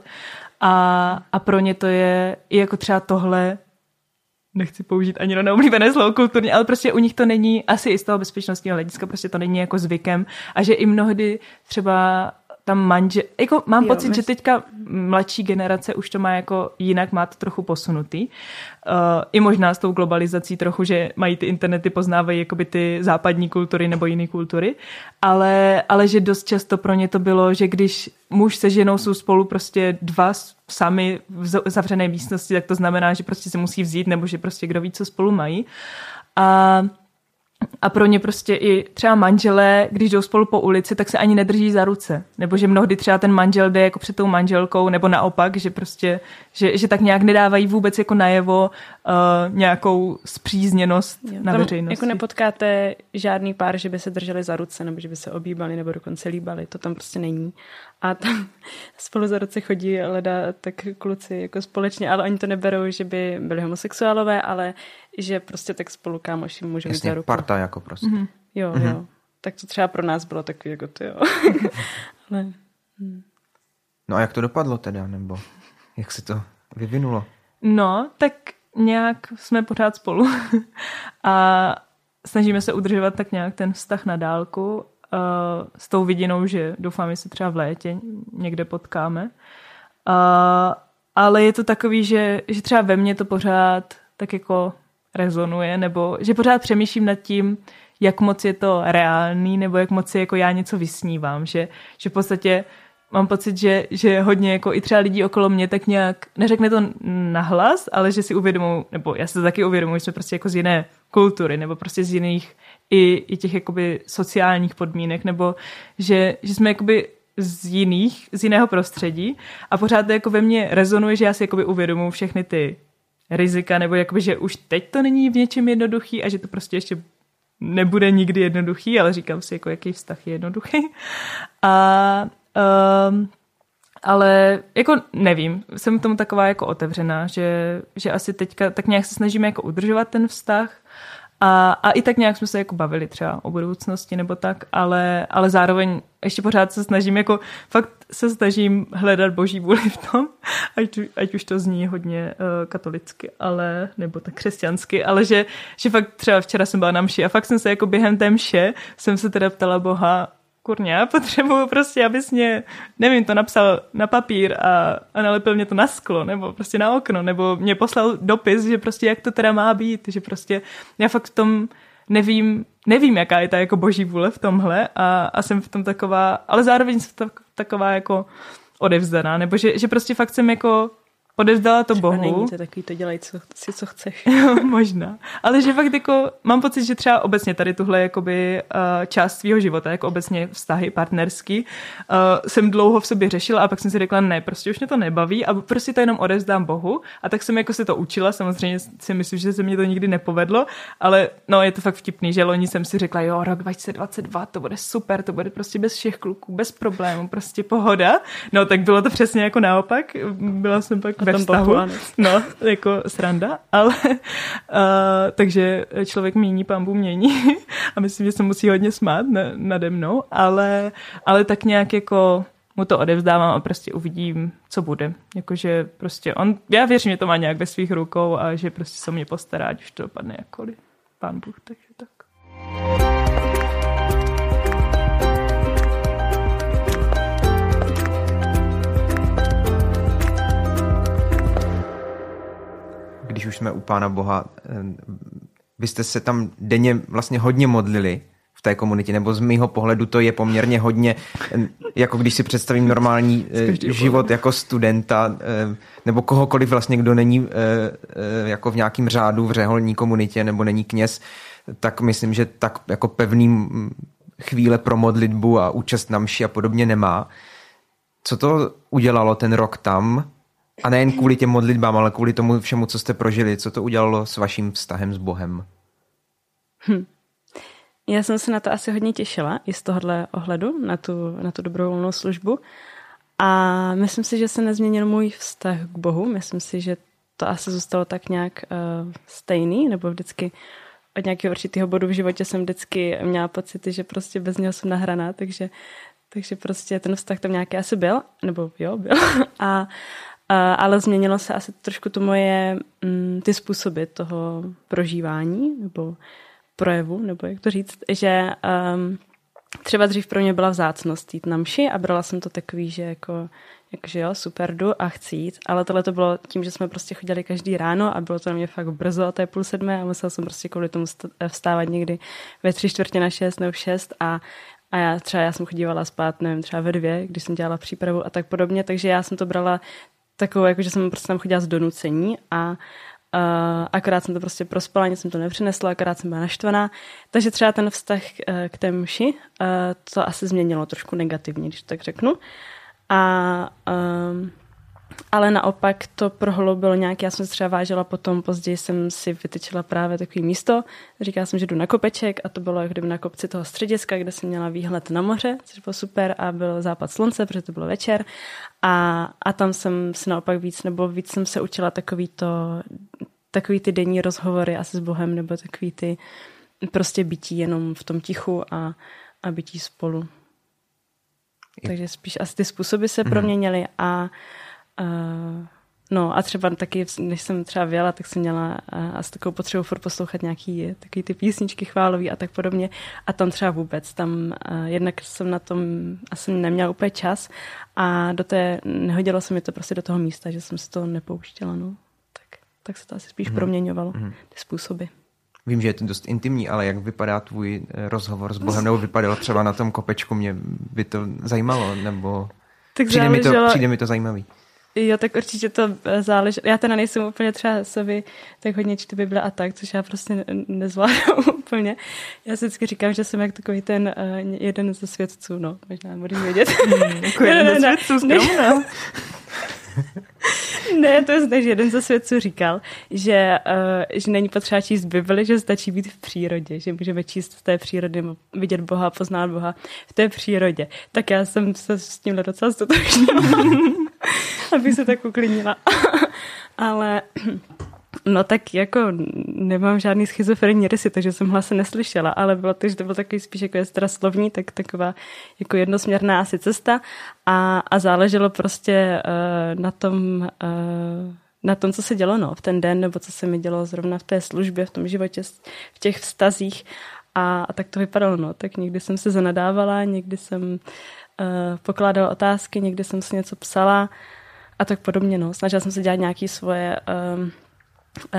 a, a pro ně to je i jako třeba tohle nechci použít ani na neoblíbené slovo kulturně, ale prostě u nich to není, asi i z toho bezpečnostního hlediska, prostě to není jako zvykem. A že i mnohdy třeba tam manžel, jako mám jo, pocit, my... že teďka mladší generace už to má jako jinak, má to trochu posunutý. Uh, I možná s tou globalizací trochu, že mají ty internety, poznávají jakoby ty západní kultury nebo jiné kultury, ale, ale že dost často pro ně to bylo, že když muž se ženou jsou spolu prostě dva sami v zavřené místnosti, tak to znamená, že prostě se musí vzít, nebo že prostě kdo ví, co spolu mají. A a pro ně prostě i třeba manželé, když jdou spolu po ulici, tak se ani nedrží za ruce. Nebo že mnohdy třeba ten manžel jde jako před tou manželkou, nebo naopak, že prostě, že, že tak nějak nedávají vůbec jako najevo uh, nějakou zpřízněnost jo, na veřejnosti. Jako nepotkáte žádný pár, že by se drželi za ruce, nebo že by se obývali, nebo dokonce líbali. To tam prostě není a tam [LAUGHS] spolu za roce chodí leda tak kluci jako společně, ale oni to neberou, že by byli homosexuálové, ale že prostě tak spolu kámoši můžou Jasně, za ruku. parta jako prostě. Mm-hmm. Jo, mm-hmm. jo. Tak to třeba pro nás bylo takový jako ty jo. [LAUGHS] ale, hm. No a jak to dopadlo teda, nebo jak se to vyvinulo? No, tak nějak jsme pořád spolu [LAUGHS] a snažíme se udržovat tak nějak ten vztah na dálku uh, s tou vidinou, že doufám, že se třeba v létě někde potkáme. Uh, ale je to takový, že, že třeba ve mně to pořád tak jako rezonuje, nebo že pořád přemýšlím nad tím, jak moc je to reálný, nebo jak moc je jako já něco vysnívám, že, že v podstatě mám pocit, že, že hodně jako i třeba lidí okolo mě tak nějak, neřekne to nahlas, ale že si uvědomují, nebo já se taky uvědomuji, že jsme prostě jako z jiné kultury, nebo prostě z jiných i, i těch jakoby sociálních podmínek, nebo že, že jsme jakoby z jiných, z jiného prostředí. A pořád to jako ve mně rezonuje, že já si jakoby uvědomuji všechny ty rizika, nebo jakoby, že už teď to není v něčem jednoduchý a že to prostě ještě nebude nikdy jednoduchý, ale říkám si, jako jaký vztah je jednoduchý. [LAUGHS] A um, ale jako nevím, jsem tomu taková jako otevřená, že, že asi teďka tak nějak se snažíme jako udržovat ten vztah a, a i tak nějak jsme se jako bavili třeba o budoucnosti nebo tak, ale, ale zároveň ještě pořád se snažím jako, fakt se snažím hledat boží vůli v tom, ať, ať už to zní hodně uh, katolicky, ale, nebo tak křesťansky, ale že, že fakt třeba včera jsem byla na mši a fakt jsem se jako během té mše jsem se teda ptala Boha, já [LAUGHS] potřebuju prostě, abys mě, nevím, to napsal na papír a, a nalepil mě to na sklo, nebo prostě na okno, nebo mě poslal dopis, že prostě jak to teda má být, že prostě já fakt v tom nevím, nevím, jaká je ta jako boží vůle v tomhle a, a jsem v tom taková, ale zároveň jsem taková jako odevzdaná, nebo že, že prostě fakt jsem jako odevzdala to Bohu. Není to takový, to dělej co, si, co chceš. [LAUGHS] možná. Ale že fakt jako, mám pocit, že třeba obecně tady tuhle jakoby uh, část svého života, jako obecně vztahy partnerský, uh, jsem dlouho v sobě řešila a pak jsem si řekla, ne, prostě už mě to nebaví a prostě to jenom odevzdám Bohu. A tak jsem jako se to učila, samozřejmě si myslím, že se mě to nikdy nepovedlo, ale no je to fakt vtipný, že loni jsem si řekla, jo, rok 2022, to bude super, to bude prostě bez všech kluků, bez problémů, prostě pohoda. No tak bylo to přesně jako naopak, byla jsem pak ve vztahu. No, jako sranda, ale uh, takže člověk mění, pambu mění [LAUGHS] a myslím, že se musí hodně smát na, nade mnou, ale, ale tak nějak jako mu to odevzdávám a prostě uvidím, co bude. Jakože prostě on, já věřím, že to má nějak ve svých rukou a že prostě se mě postará, ať už to dopadne jakkoliv. Pán Bůh, takže když už jsme u Pána Boha, eh, vy jste se tam denně vlastně hodně modlili v té komunitě, nebo z mýho pohledu to je poměrně hodně, eh, jako když si představím normální eh, život jako studenta, nebo kohokoliv vlastně, kdo není jako v nějakým řádu v řeholní komunitě, nebo není kněz, tak myslím, že tak jako pevný chvíle pro modlitbu a účast na mši a podobně nemá. Co to udělalo ten rok tam? A nejen kvůli těm modlitbám, ale kvůli tomu všemu, co jste prožili. Co to udělalo s vaším vztahem s Bohem? Hm. Já jsem se na to asi hodně těšila, i z tohohle ohledu, na tu, na tu dobrovolnou službu. A myslím si, že se nezměnil můj vztah k Bohu. Myslím si, že to asi zůstalo tak nějak uh, stejný, nebo vždycky od nějakého určitého bodu v životě jsem vždycky měla pocity, že prostě bez něho jsem nahraná, takže, takže prostě ten vztah tam nějaký asi byl, nebo jo, byl. [LAUGHS] A, ale změnilo se asi trošku to moje, mm, ty způsoby toho prožívání, nebo projevu, nebo jak to říct, že um, třeba dřív pro mě byla vzácnost jít na mši a brala jsem to takový, že jako, jakože jo, super, jdu a chci jít, ale tohle to bylo tím, že jsme prostě chodili každý ráno a bylo to na mě fakt brzo a to je půl sedmé a musela jsem prostě kvůli tomu vstávat někdy ve tři čtvrtě na šest nebo šest a, a já třeba já jsem chodívala spát, nevím, třeba ve dvě, když jsem dělala přípravu a tak podobně, takže já jsem to brala takovou, jako že jsem prostě tam chodila z donucení a Uh, akorát jsem to prostě prospala, nic jsem to nepřinesla, akorát jsem byla naštvaná. Takže třeba ten vztah uh, k té mši, uh, to asi změnilo trošku negativně, když tak řeknu. A um, ale naopak to prohloubilo nějak, já jsem se třeba vážila potom, později jsem si vytyčila právě takový místo, říkala jsem, že jdu na kopeček a to bylo jak kdyby na kopci toho střediska, kde jsem měla výhled na moře, což bylo super a byl západ slunce, protože to bylo večer a, a tam jsem se naopak víc, nebo víc jsem se učila takový to, takový ty denní rozhovory asi s Bohem, nebo takový ty prostě bytí jenom v tom tichu a, a bytí spolu. Takže spíš asi ty způsoby se mhm. proměnily a Uh, no a třeba taky, než jsem třeba věla, tak jsem měla uh, asi takovou potřebu furt poslouchat nějaký takový ty písničky chválový a tak podobně. A tam třeba vůbec. Tam uh, jednak jsem na tom asi neměla úplně čas a do té, nehodilo se mi to prostě do toho místa, že jsem si to nepouštěla. No. Tak, tak se to asi spíš hmm. proměňovalo, hmm. ty způsoby. Vím, že je to dost intimní, ale jak vypadá tvůj rozhovor s Bohem, nebo vypadalo třeba na tom kopečku, mě by to zajímalo, nebo tak přijde, mi to, přijde mi to zajímavý. Jo, tak určitě to eh, záleží. Já teda nejsem úplně třeba sobě tak hodně čtu Bible a tak, což já prostě nezvládám [LAUGHS] úplně. Já si vždycky říkám, že jsem jak takový ten uh, jeden ze svědců, no, možná budeme vědět. Hmm, jako [LAUGHS] jeden ze svědců, skromná. [LAUGHS] ne, to je zde, že jeden ze svědců říkal, že, uh, že není potřeba číst Bibli, že stačí být v přírodě, že můžeme číst v té přírodě, vidět Boha, poznat Boha v té přírodě. Tak já jsem se s tímhle docela stotožnila. [LAUGHS] abych se tak uklidnila. [LAUGHS] Ale No tak jako nemám žádný schizofrenní rysy, takže jsem hlase neslyšela, ale bylo to, že to byl takový spíš jako je slovní, tak taková jako jednosměrná asi cesta a, a záleželo prostě uh, na tom, uh, na tom, co se dělo no, v ten den, nebo co se mi dělo zrovna v té službě, v tom životě, v těch vztazích a, a tak to vypadalo, no. Tak někdy jsem se zanadávala, někdy jsem uh, pokládala otázky, někdy jsem si něco psala, a tak podobně. No. Snažila jsem se dělat nějaké svoje um,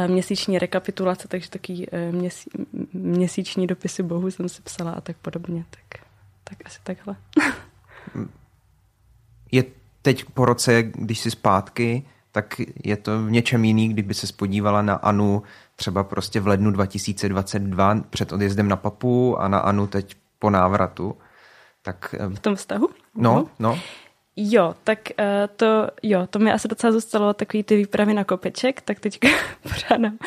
měsíční rekapitulace, takže taky uh, měsí, měsíční dopisy Bohu jsem si psala a tak podobně. Tak, tak asi takhle. [LAUGHS] je teď po roce, když jsi zpátky, tak je to v něčem jiný, kdyby se spodívala na Anu třeba prostě v lednu 2022 před odjezdem na Papu a na Anu teď po návratu. Tak, v tom vztahu? No, no. Jo, tak uh, to, jo, to mi asi docela zůstalo takový ty výpravy na kopeček, tak teď [LAUGHS] pořádám uh,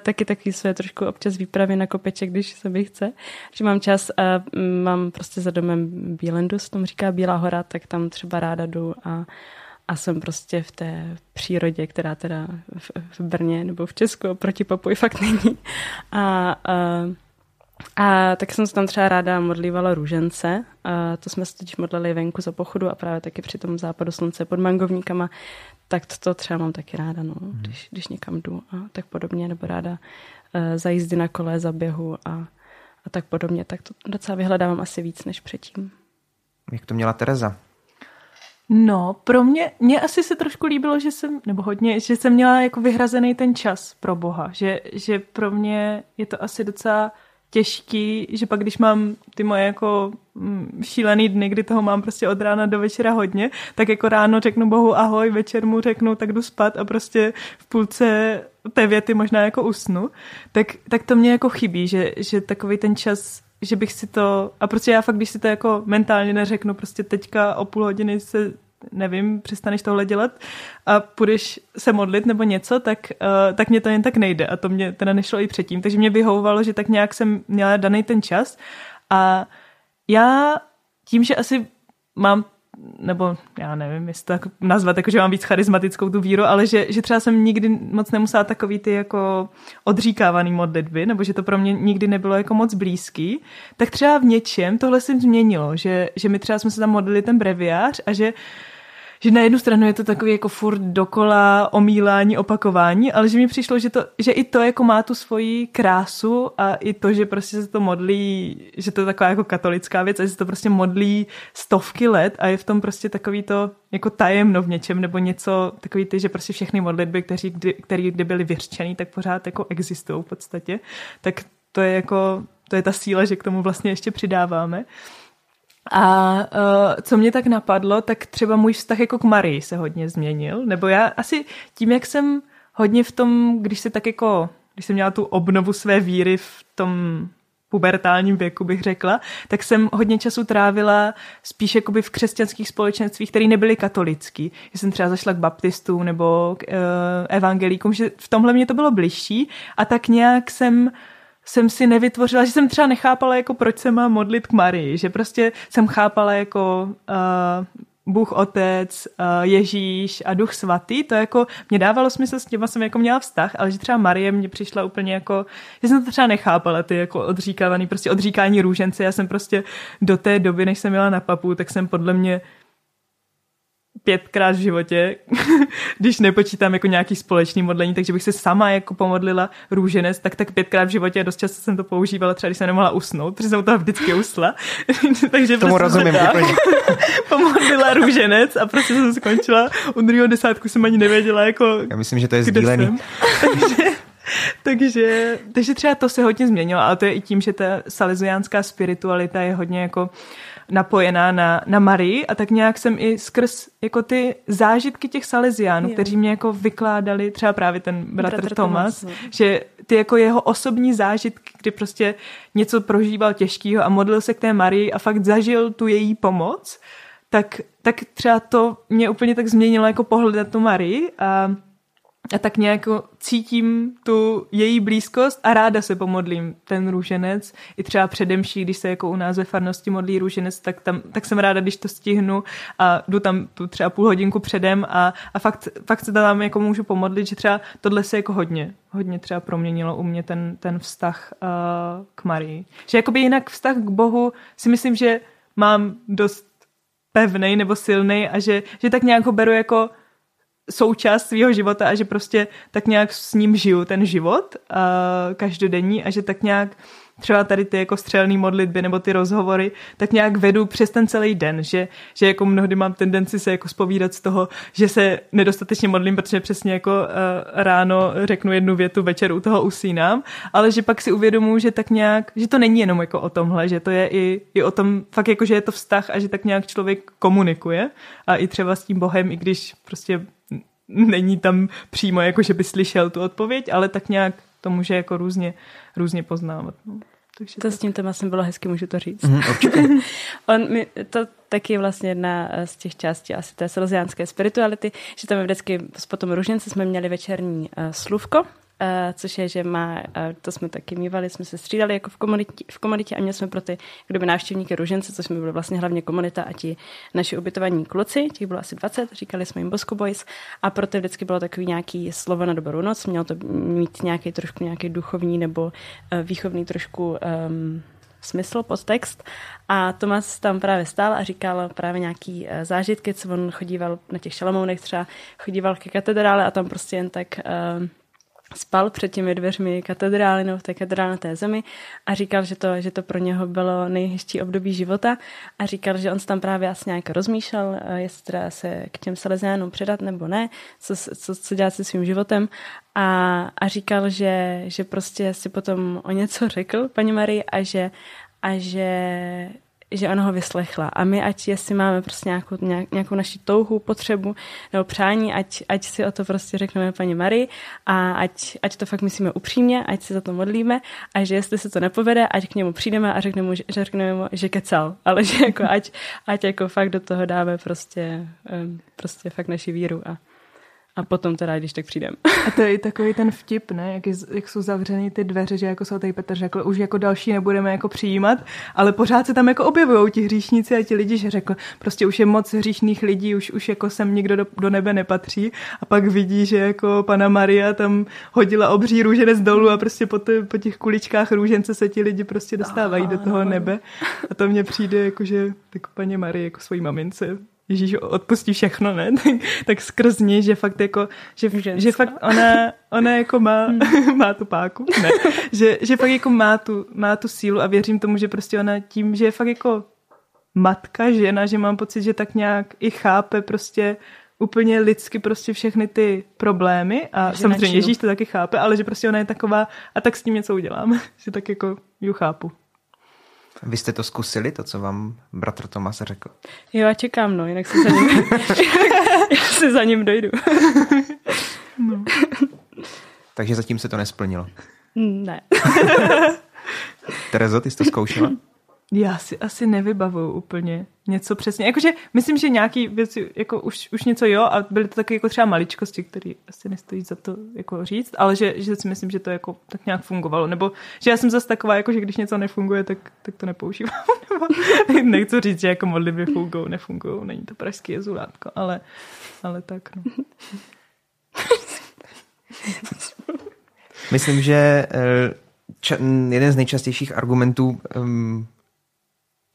taky taky své trošku občas výpravy na kopeček, když se mi chce, že mám čas a uh, mám prostě za domem Bílendus, tomu říká Bílá hora, tak tam třeba ráda jdu a, a jsem prostě v té přírodě, která teda v, v Brně nebo v Česku oproti Papuji fakt není. A uh, a tak jsem se tam třeba ráda modlívala růžence. A to jsme se totiž modlili venku za pochodu a právě taky při tom západu slunce pod mangovníkama. Tak to, to třeba mám taky ráda, no, hmm. když, když někam jdu a tak podobně, nebo ráda uh, za jízdy na kole, za běhu a, a tak podobně. Tak to docela vyhledávám asi víc než předtím. Jak to měla Tereza? No, pro mě, mě asi se trošku líbilo, že jsem, nebo hodně, že jsem měla jako vyhrazený ten čas pro Boha, že, že pro mě je to asi docela těžký, že pak když mám ty moje jako mm, šílený dny, kdy toho mám prostě od rána do večera hodně, tak jako ráno řeknu bohu ahoj, večer mu řeknu, tak jdu spat a prostě v půlce té věty možná jako usnu, tak, tak to mě jako chybí, že, že takový ten čas že bych si to, a prostě já fakt, když si to jako mentálně neřeknu, prostě teďka o půl hodiny se nevím, přestaneš tohle dělat a půjdeš se modlit nebo něco, tak, uh, tak mě to jen tak nejde. A to mě teda nešlo i předtím. Takže mě vyhovovalo, že tak nějak jsem měla daný ten čas. A já tím, že asi mám nebo já nevím, jestli to tak nazvat, jako že mám víc charismatickou tu víru, ale že, že třeba jsem nikdy moc nemusela takový ty jako odříkávaný modlitby, nebo že to pro mě nikdy nebylo jako moc blízký, tak třeba v něčem tohle se změnilo, že, že my třeba jsme se tam modlili ten breviář a že že na jednu stranu je to takový jako furt dokola omílání, opakování, ale že mi přišlo, že, to, že i to jako má tu svoji krásu a i to, že prostě se to modlí, že to je taková jako katolická věc a že se to prostě modlí stovky let a je v tom prostě takový to jako tajemno v něčem nebo něco takový ty, že prostě všechny modlitby, které kdy, který kdy byly vyřčený, tak pořád jako existují v podstatě, tak to je jako, to je ta síla, že k tomu vlastně ještě přidáváme. A uh, co mě tak napadlo, tak třeba můj vztah jako k Marii se hodně změnil, nebo já asi tím, jak jsem hodně v tom, když se tak jako, když jsem měla tu obnovu své víry v tom pubertálním věku, bych řekla, tak jsem hodně času trávila spíš jakoby v křesťanských společenstvích, které nebyly katolický. Já jsem třeba zašla k baptistům nebo k uh, evangelíkům, že v tomhle mě to bylo bližší a tak nějak jsem uh, jsem si nevytvořila, že jsem třeba nechápala, jako proč se mám modlit k Marii, že prostě jsem chápala jako uh, Bůh Otec, uh, Ježíš a Duch Svatý, to jako mě dávalo smysl, s těma jsem jako měla vztah, ale že třeba Marie mě přišla úplně jako, že jsem to třeba nechápala, ty jako odříkávaný, prostě odříkání růžence, já jsem prostě do té doby, než jsem měla na papu, tak jsem podle mě pětkrát v životě, [LAUGHS] když nepočítám jako nějaký společný modlení, takže bych se sama jako pomodlila růženec, tak tak pětkrát v životě a dost často jsem to používala, třeba když jsem nemohla usnout, protože jsem to vždycky usla. [LAUGHS] takže Tomu prostě rozumím [LAUGHS] pomodlila růženec a prostě jsem skončila u druhého desátku jsem ani nevěděla, jako Já myslím, že to je sdílený. takže, takže, takže třeba to se hodně změnilo, ale to je i tím, že ta saleziánská spiritualita je hodně jako uh, napojená na, na Marii a tak nějak jsem i skrz jako ty zážitky těch Salesiánů, jo. kteří mě jako vykládali, třeba právě ten bratr, bratr Thomas, Thomas no. že ty jako jeho osobní zážitky, kdy prostě něco prožíval těžkého a modlil se k té Marii a fakt zažil tu její pomoc, tak, tak třeba to mě úplně tak změnilo jako pohled na tu Marii a a tak nějak cítím tu její blízkost a ráda se pomodlím ten růženec. I třeba předemší, když se jako u nás ve farnosti modlí růženec, tak, tam, tak jsem ráda, když to stihnu a jdu tam tu třeba půl hodinku předem a, a fakt, fakt se tam jako můžu pomodlit, že třeba tohle se jako hodně, hodně třeba proměnilo u mě ten, ten vztah uh, k Marii. Že jakoby jinak vztah k Bohu si myslím, že mám dost pevný nebo silný a že, že tak nějak ho beru jako součást svého života a že prostě tak nějak s ním žiju ten život uh, každodenní a že tak nějak třeba tady ty jako střelné modlitby nebo ty rozhovory, tak nějak vedu přes ten celý den, že, že jako mnohdy mám tendenci se jako spovídat z toho, že se nedostatečně modlím, protože přesně jako uh, ráno řeknu jednu větu, večer u toho usínám, ale že pak si uvědomuji, že tak nějak, že to není jenom jako o tomhle, že to je i, i o tom fakt jako, že je to vztah a že tak nějak člověk komunikuje a i třeba s tím Bohem, i když prostě není tam přímo jako, že by slyšel tu odpověď, ale tak nějak to může jako různě, různě poznávat. No. Takže to, to s tím tématem bylo hezky, můžu to říct. Mm. [LAUGHS] On, mi, to taky je vlastně jedna z těch částí asi té salesiánské spirituality, že tam vždycky po tom růžence jsme měli večerní uh, slůvko, Uh, což je, že má, uh, to jsme taky mývali, jsme se střídali jako v komunitě, v komunitě a měli jsme pro ty kdyby návštěvníky Ružence, což jsme byli vlastně hlavně komunita a ti naši ubytovaní kluci, těch bylo asi 20, říkali jsme jim Bosco Boys a pro ty vždycky bylo takový nějaký slovo na dobrou noc, mělo to mít nějaký trošku nějaký duchovní nebo uh, výchovný trošku um, smysl, podtext. A Tomas tam právě stál a říkal právě nějaký zážitky, co on chodíval na těch šalamounech, třeba chodíval ke katedrále a tam prostě jen tak uh, spal před těmi dveřmi katedrály nebo v té katedrále na té zemi a říkal, že to, že to pro něho bylo nejhezčí období života a říkal, že on se tam právě asi nějak rozmýšlel, eh, jestli teda se k těm Salesiánům předat nebo ne, co, co, co dělat se svým životem. A, a říkal, že, že prostě si potom o něco řekl paní Marii a že, a že že ona ho vyslechla. A my, ať jestli máme prostě nějakou, nějakou naši touhu, potřebu nebo přání, ať, ať si o to prostě řekneme paní Marii a ať, ať to fakt myslíme upřímně, ať se za to modlíme a že jestli se to nepovede, ať k němu přijdeme a řekneme mu, že, řekneme mu, že kecal, ale že jako ať, ať jako fakt do toho dáme prostě, prostě fakt naši víru a a potom teda, když tak přijdem. [LAUGHS] A to je i takový ten vtip, ne? Jak, je, jak jsou zavřený ty dveře, že jako tady Petr řekl, už jako další nebudeme jako přijímat, ale pořád se tam jako objevují ti hříšníci a ti lidi, že řekl, prostě už je moc hříšných lidí, už, už jako sem nikdo do, do nebe nepatří a pak vidí, že jako pana Maria tam hodila obří růženec dolů a prostě po, ty, po těch kuličkách růžence se ti lidi prostě dostávají do toho nebe a to mně přijde jako, že tak paní Marie jako svojí mamince Ježíš odpustí všechno, ne? [LAUGHS] tak, tak skrz ní, že fakt jako, že, že fakt ona, ona jako má, hmm. [LAUGHS] má tu páku, ne? Že, že fakt jako má tu, má tu sílu a věřím tomu, že prostě ona tím, že je fakt jako matka, žena, že mám pocit, že tak nějak i chápe prostě úplně lidsky prostě všechny ty problémy a že samozřejmě načinu. Ježíš to taky chápe, ale že prostě ona je taková a tak s tím něco udělám, [LAUGHS] že tak jako ju chápu. Vy jste to zkusili, to, co vám bratr Tomas řekl? Jo, já čekám, no, jinak se za ním, [LAUGHS] se za ním dojdu. no. Takže zatím se to nesplnilo? Ne. Terezo, ty jsi to zkoušela? [LAUGHS] Já si asi nevybavuju úplně něco přesně. Jakože myslím, že nějaký věci, jako už, už něco jo, a byly to taky jako třeba maličkosti, které asi nestojí za to jako říct, ale že, že si myslím, že to jako tak nějak fungovalo. Nebo že já jsem zase taková, jako že když něco nefunguje, tak, tak to nepoužívám. [LAUGHS] Nebo nechci říct, že jako modlitby fungují, nefungují, není to pražský jezulátko, ale, ale tak no. Myslím, že eh, jeden z nejčastějších argumentů um,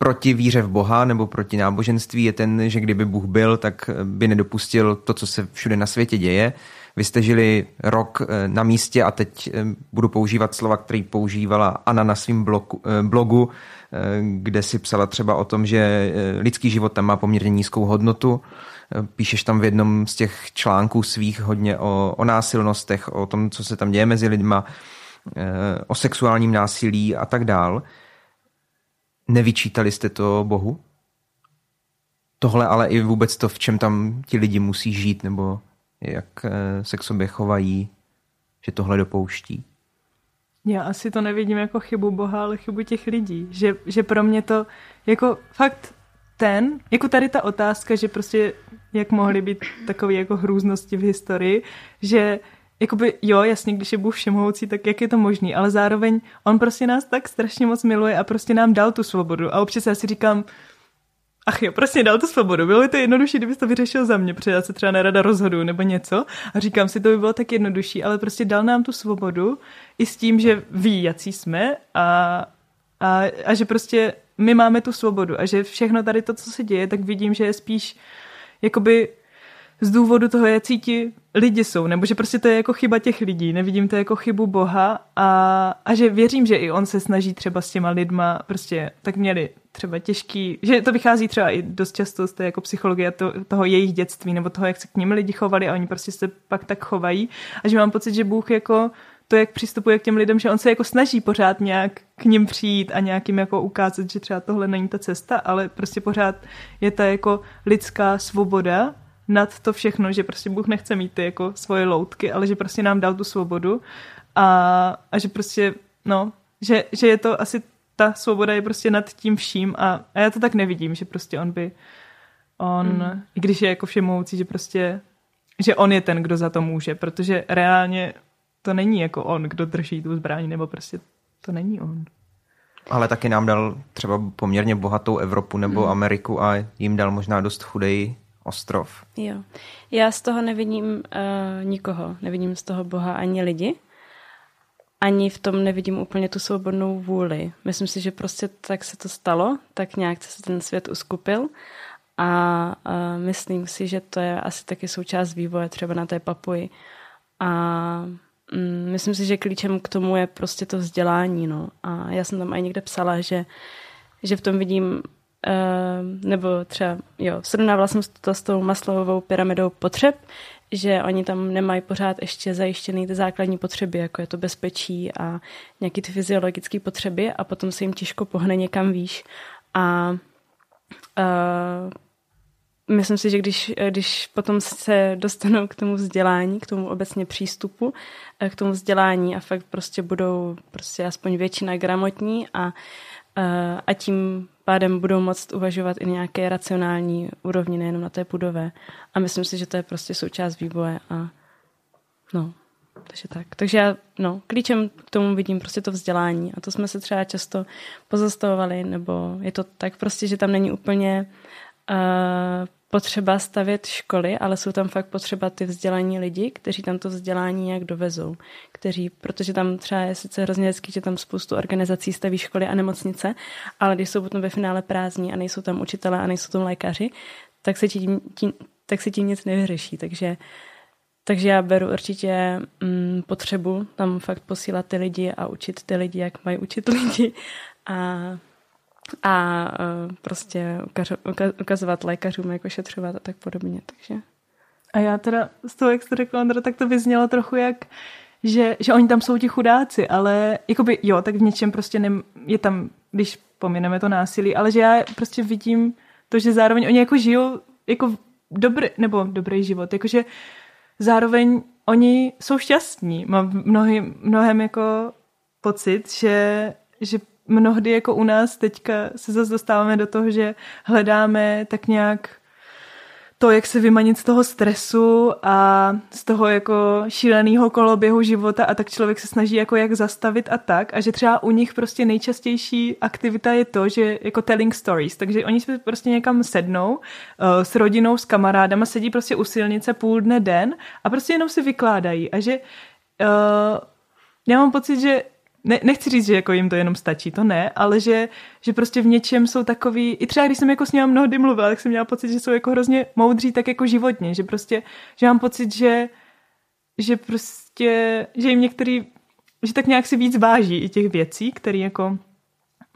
proti víře v Boha nebo proti náboženství je ten, že kdyby Bůh byl, tak by nedopustil to, co se všude na světě děje. Vy jste žili rok eh, na místě a teď eh, budu používat slova, které používala Anna na svém blogu, eh, blogu, kde si psala třeba o tom, že lidský život tam má poměrně nízkou hodnotu. Píšeš tam v jednom z těch článků svých hodně o, o násilnostech, o tom, co se tam děje mezi lidma, o sexuálním násilí a tak dál. Nevyčítali jste to Bohu? Tohle ale i vůbec to, v čem tam ti lidi musí žít, nebo jak eh, se k sobě chovají, že tohle dopouští? Já asi to nevidím jako chybu Boha, ale chybu těch lidí. Že, že pro mě to jako fakt ten, jako tady ta otázka, že prostě jak mohly být takové jako hrůznosti v historii, že jakoby jo, jasně, když je Bůh všemohoucí, tak jak je to možný, ale zároveň on prostě nás tak strašně moc miluje a prostě nám dal tu svobodu a občas já si říkám, ach jo, prostě dal tu svobodu. Bylo by to jednodušší, kdyby to vyřešil za mě, protože já se třeba nerada rozhodu nebo něco a říkám si, to by bylo tak jednodušší, ale prostě dal nám tu svobodu i s tím, že ví, jací jsme a, a, a že prostě my máme tu svobodu a že všechno tady to, co se děje, tak vidím, že je spíš jakoby z důvodu toho, jak cítí lidi jsou, nebo že prostě to je jako chyba těch lidí, nevidím to jako chybu Boha a, a že věřím, že i on se snaží třeba s těma lidma, prostě tak měli třeba těžký, že to vychází třeba i dost často z té jako psychologie to, toho jejich dětství, nebo toho, jak se k ním lidi chovali a oni prostě se pak tak chovají. A že mám pocit, že Bůh jako to, jak přistupuje k těm lidem, že on se jako snaží pořád nějak k ním přijít a nějakým jako ukázat, že třeba tohle není ta cesta, ale prostě pořád je ta jako lidská svoboda nad to všechno, že prostě Bůh nechce mít ty jako svoje loutky, ale že prostě nám dal tu svobodu a, a že prostě, no, že, že je to asi ta svoboda je prostě nad tím vším a, a já to tak nevidím, že prostě on by, on, mm. i když je jako všemoucí, že prostě, že on je ten, kdo za to může, protože reálně to není jako on, kdo drží tu zbraň, nebo prostě to není on. Ale taky nám dal třeba poměrně bohatou Evropu nebo mm. Ameriku a jim dal možná dost chudej ostrov. Jo. Já z toho nevidím uh, nikoho. Nevidím z toho Boha ani lidi. Ani v tom nevidím úplně tu svobodnou vůli. Myslím si, že prostě tak se to stalo, tak nějak se ten svět uskupil a uh, myslím si, že to je asi taky součást vývoje třeba na té papuji. A um, myslím si, že klíčem k tomu je prostě to vzdělání. No. A já jsem tam i někde psala, že, že v tom vidím nebo třeba, jo, srovnávala jsem to s tou maslovou pyramidou potřeb, že oni tam nemají pořád ještě zajištěný ty základní potřeby, jako je to bezpečí a nějaký ty fyziologické potřeby a potom se jim těžko pohne někam výš. A uh, myslím si, že když, když potom se dostanou k tomu vzdělání, k tomu obecně přístupu, k tomu vzdělání a fakt prostě budou prostě aspoň většina gramotní a, a tím pádem budou moct uvažovat i nějaké racionální úrovni, nejenom na té budové. A myslím si, že to je prostě součást vývoje a no, takže tak. Takže já, no, klíčem k tomu vidím prostě to vzdělání a to jsme se třeba často pozastavovali, nebo je to tak prostě, že tam není úplně uh, potřeba stavět školy, ale jsou tam fakt potřeba ty vzdělaní lidi, kteří tam to vzdělání nějak dovezou. Kteří, protože tam třeba je sice hrozně hezký, že tam spoustu organizací staví školy a nemocnice, ale když jsou potom ve finále prázdní a nejsou tam učitelé a nejsou tam lékaři, tak se tím, tím, tak se tím nic nevyřeší. Takže, takže já beru určitě mm, potřebu tam fakt posílat ty lidi a učit ty lidi, jak mají učit lidi. A a uh, prostě ukazovat lékařům, jak ošetřovat a tak podobně. Takže. A já teda z toho, jak jste řekla, Andra, tak to vyznělo trochu jak, že, že oni tam jsou ti chudáci, ale jakoby jo, tak v něčem prostě nem, je tam, když pomineme to násilí, ale že já prostě vidím to, že zároveň oni jako žijou jako dobrý, nebo dobrý život, jakože zároveň oni jsou šťastní. Mám mnohy, mnohem jako pocit, že, že mnohdy jako u nás teďka se zase dostáváme do toho, že hledáme tak nějak to, jak se vymanit z toho stresu a z toho jako šíleného koloběhu života a tak člověk se snaží jako jak zastavit a tak. A že třeba u nich prostě nejčastější aktivita je to, že jako telling stories, takže oni se prostě někam sednou uh, s rodinou, s kamarádama, sedí prostě u silnice půl dne den a prostě jenom si vykládají. A že uh, já mám pocit, že ne, nechci říct, že jako jim to jenom stačí, to ne, ale že, že prostě v něčem jsou takový, i třeba když jsem jako s ním mnohdy mluvila, tak jsem měla pocit, že jsou jako hrozně moudří tak jako životně, že prostě, že mám pocit, že, že prostě, že jim některý, že tak nějak si víc váží i těch věcí, které jako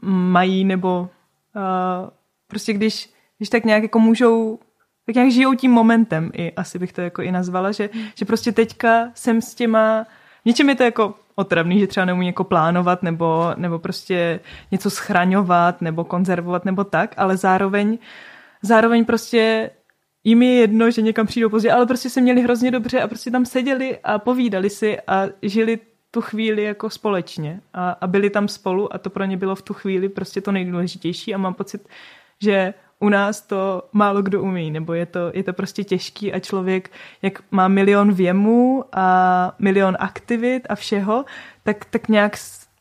mají, nebo uh, prostě když, když tak nějak jako můžou tak nějak žijou tím momentem i, asi bych to jako i nazvala, že, že prostě teďka jsem s těma, v něčem je to jako otravný, že třeba neumí jako plánovat nebo, nebo prostě něco schraňovat nebo konzervovat nebo tak, ale zároveň, zároveň prostě jim je jedno, že někam přijdou pozdě, ale prostě se měli hrozně dobře a prostě tam seděli a povídali si a žili tu chvíli jako společně a, a byli tam spolu a to pro ně bylo v tu chvíli prostě to nejdůležitější a mám pocit, že u nás to málo kdo umí, nebo je to, je to prostě těžký a člověk, jak má milion věmů a milion aktivit a všeho, tak, tak nějak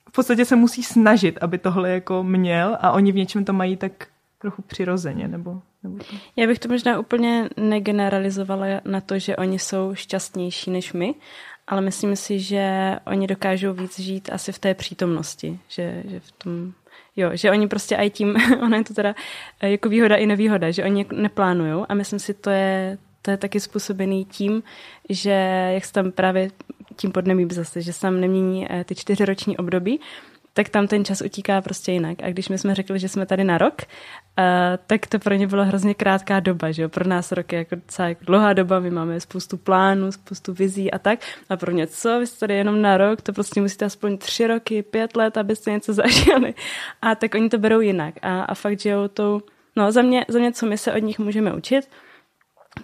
v podstatě se musí snažit, aby tohle jako měl a oni v něčem to mají tak trochu přirozeně, nebo, nebo to. Já bych to možná úplně negeneralizovala na to, že oni jsou šťastnější než my, ale myslím si, že oni dokážou víc žít asi v té přítomnosti, že, že v tom Jo, že oni prostě i tím, [LAUGHS] ono je to teda eh, jako výhoda i nevýhoda, že oni neplánujou. A myslím si, to je, to je taky způsobený tím, že jak se tam právě tím podnemí zase, že se tam nemění eh, ty čtyřiroční období, tak tam ten čas utíká prostě jinak. A když my jsme řekli, že jsme tady na rok, uh, tak to pro ně byla hrozně krátká doba, že jo? Pro nás rok je jako docela jako dlouhá doba, my máme spoustu plánů, spoustu vizí a tak. A pro ně co, vy jste tady jenom na rok, to prostě musíte aspoň tři roky, pět let, abyste něco [LAUGHS] zažili. A tak oni to berou jinak. A, a fakt žijou tou, no za mě, za mě, co my se od nich můžeme učit,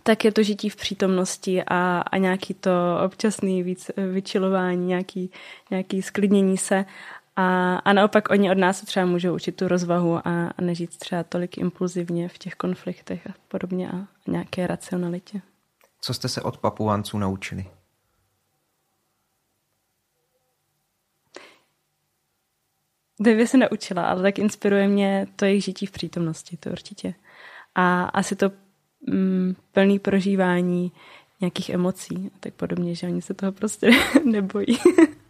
tak je to žití v přítomnosti a, a nějaký to občasný víc vyčilování, nějaký, nějaký sklidnění se a, a naopak oni od nás třeba můžou učit tu rozvahu a, a nežít třeba tolik impulzivně v těch konfliktech a podobně a, nějaké racionalitě. Co jste se od papuánců naučili? Devě se naučila, ale tak inspiruje mě to jejich žití v přítomnosti, to určitě. A asi to mm, plný prožívání nějakých emocí a tak podobně, že oni se toho prostě [LAUGHS] nebojí.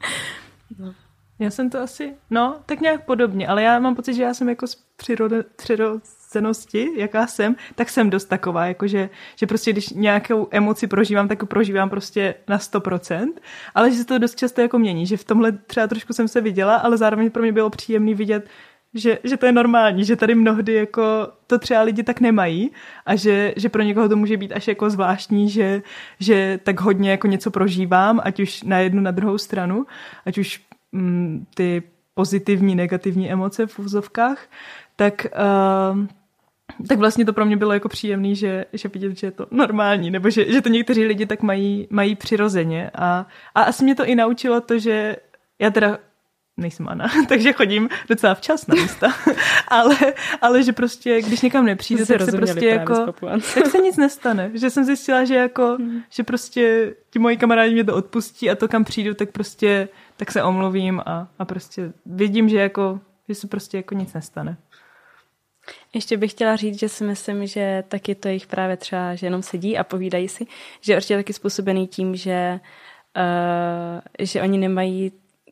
[LAUGHS] no. Já jsem to asi, no, tak nějak podobně, ale já mám pocit, že já jsem jako z přirode, přirozenosti, jaká jsem, tak jsem dost taková, jakože, že prostě když nějakou emoci prožívám, tak prožívám prostě na 100%, ale že se to dost často jako mění, že v tomhle třeba trošku jsem se viděla, ale zároveň pro mě bylo příjemný vidět, že, že to je normální, že tady mnohdy jako to třeba lidi tak nemají a že, že pro někoho to může být až jako zvláštní, že, že tak hodně jako něco prožívám, ať už na jednu, na druhou stranu, ať už ty pozitivní, negativní emoce v úzovkách, tak uh, tak vlastně to pro mě bylo jako příjemný, že, že vidět, že je to normální, nebo že, že to někteří lidi tak mají, mají přirozeně. A, a asi mě to i naučilo to, že já teda nejsem Ana, [LAUGHS] takže chodím docela včas na místa, [LAUGHS] ale, ale že prostě, když někam nepřijde, tak se prostě jako, tak se nic nestane. Že jsem zjistila, že jako, hmm. že prostě ti moji kamarádi mě to odpustí a to, kam přijdu, tak prostě, tak se omluvím a, a prostě vidím, že jako, že se prostě jako nic nestane. Ještě bych chtěla říct, že si myslím, že taky to jich právě třeba, že jenom sedí a povídají si, že je určitě taky způsobený tím, že, uh, že oni nemají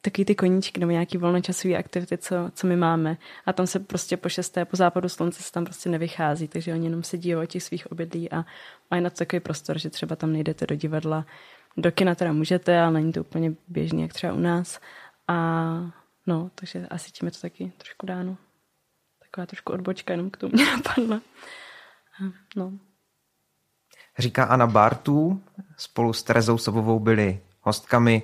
takový ty koníčky nebo nějaký volnočasové aktivity, co, co my máme. A tam se prostě po šesté, po západu slunce se tam prostě nevychází, takže oni jenom sedí o těch svých obydlí a mají na to takový prostor, že třeba tam nejdete do divadla. Do kina teda můžete, ale není to úplně běžný, jak třeba u nás. A no, takže asi tím je to taky trošku dáno. Taková trošku odbočka, jenom k tomu mě napadla. No. Říká Anna Bartů, spolu s Terezou Sobovou byli hostkami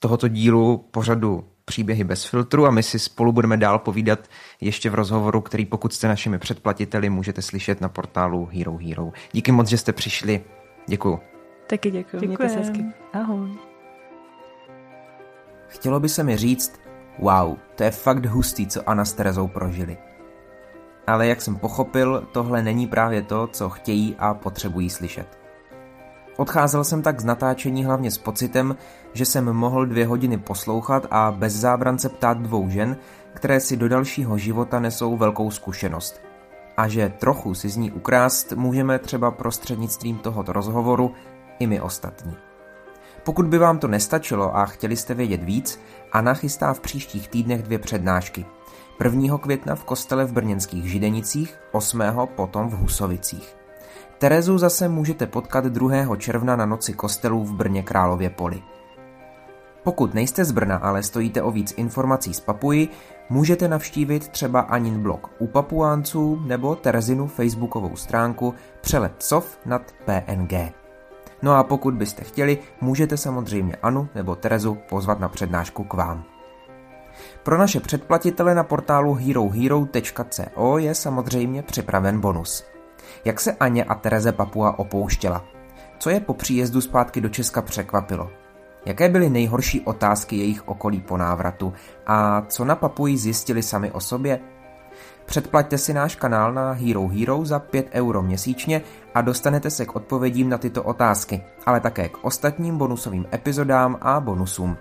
tohoto dílu pořadu Příběhy bez filtru a my si spolu budeme dál povídat ještě v rozhovoru, který pokud jste našimi předplatiteli, můžete slyšet na portálu Hero Hero. Díky moc, že jste přišli. Děkuju. Taky děkuji. Děkuji. Mějte se hezky. Ahoj. Chtělo by se mi říct, wow, to je fakt hustý, co Anna s Terezou prožili. Ale jak jsem pochopil, tohle není právě to, co chtějí a potřebují slyšet. Odcházel jsem tak z natáčení hlavně s pocitem, že jsem mohl dvě hodiny poslouchat a bez zábrance ptát dvou žen, které si do dalšího života nesou velkou zkušenost. A že trochu si z ní ukrást můžeme třeba prostřednictvím tohoto rozhovoru i my ostatní. Pokud by vám to nestačilo a chtěli jste vědět víc, Anna chystá v příštích týdnech dvě přednášky. 1. května v kostele v Brněnských Židenicích, 8. potom v Husovicích. Terezu zase můžete potkat 2. června na noci kostelů v Brně Králově poli. Pokud nejste z Brna, ale stojíte o víc informací z Papuji, můžete navštívit třeba Anin blog u Papuánců nebo Terezinu facebookovou stránku Přelet sov nad PNG. No a pokud byste chtěli, můžete samozřejmě Anu nebo Terezu pozvat na přednášku k vám. Pro naše předplatitele na portálu herohero.co je samozřejmě připraven bonus. Jak se Aně a Tereze Papua opouštěla? Co je po příjezdu zpátky do Česka překvapilo? Jaké byly nejhorší otázky jejich okolí po návratu a co na Papuji zjistili sami o sobě? Předplaťte si náš kanál na Hero Hero za 5 euro měsíčně a dostanete se k odpovědím na tyto otázky, ale také k ostatním bonusovým epizodám a bonusům.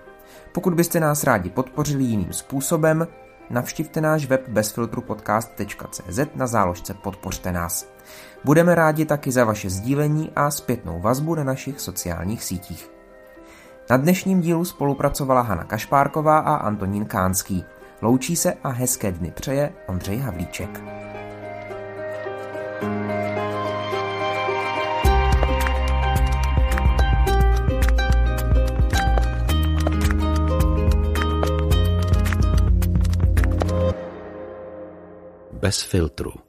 Pokud byste nás rádi podpořili jiným způsobem, navštivte náš web bezfiltrupodcast.cz na záložce Podpořte nás. Budeme rádi taky za vaše sdílení a zpětnou vazbu na našich sociálních sítích. Na dnešním dílu spolupracovala Hana Kašpárková a Antonín Kánský. Loučí se a hezké dny přeje Ondřej Havlíček. Bez filtru.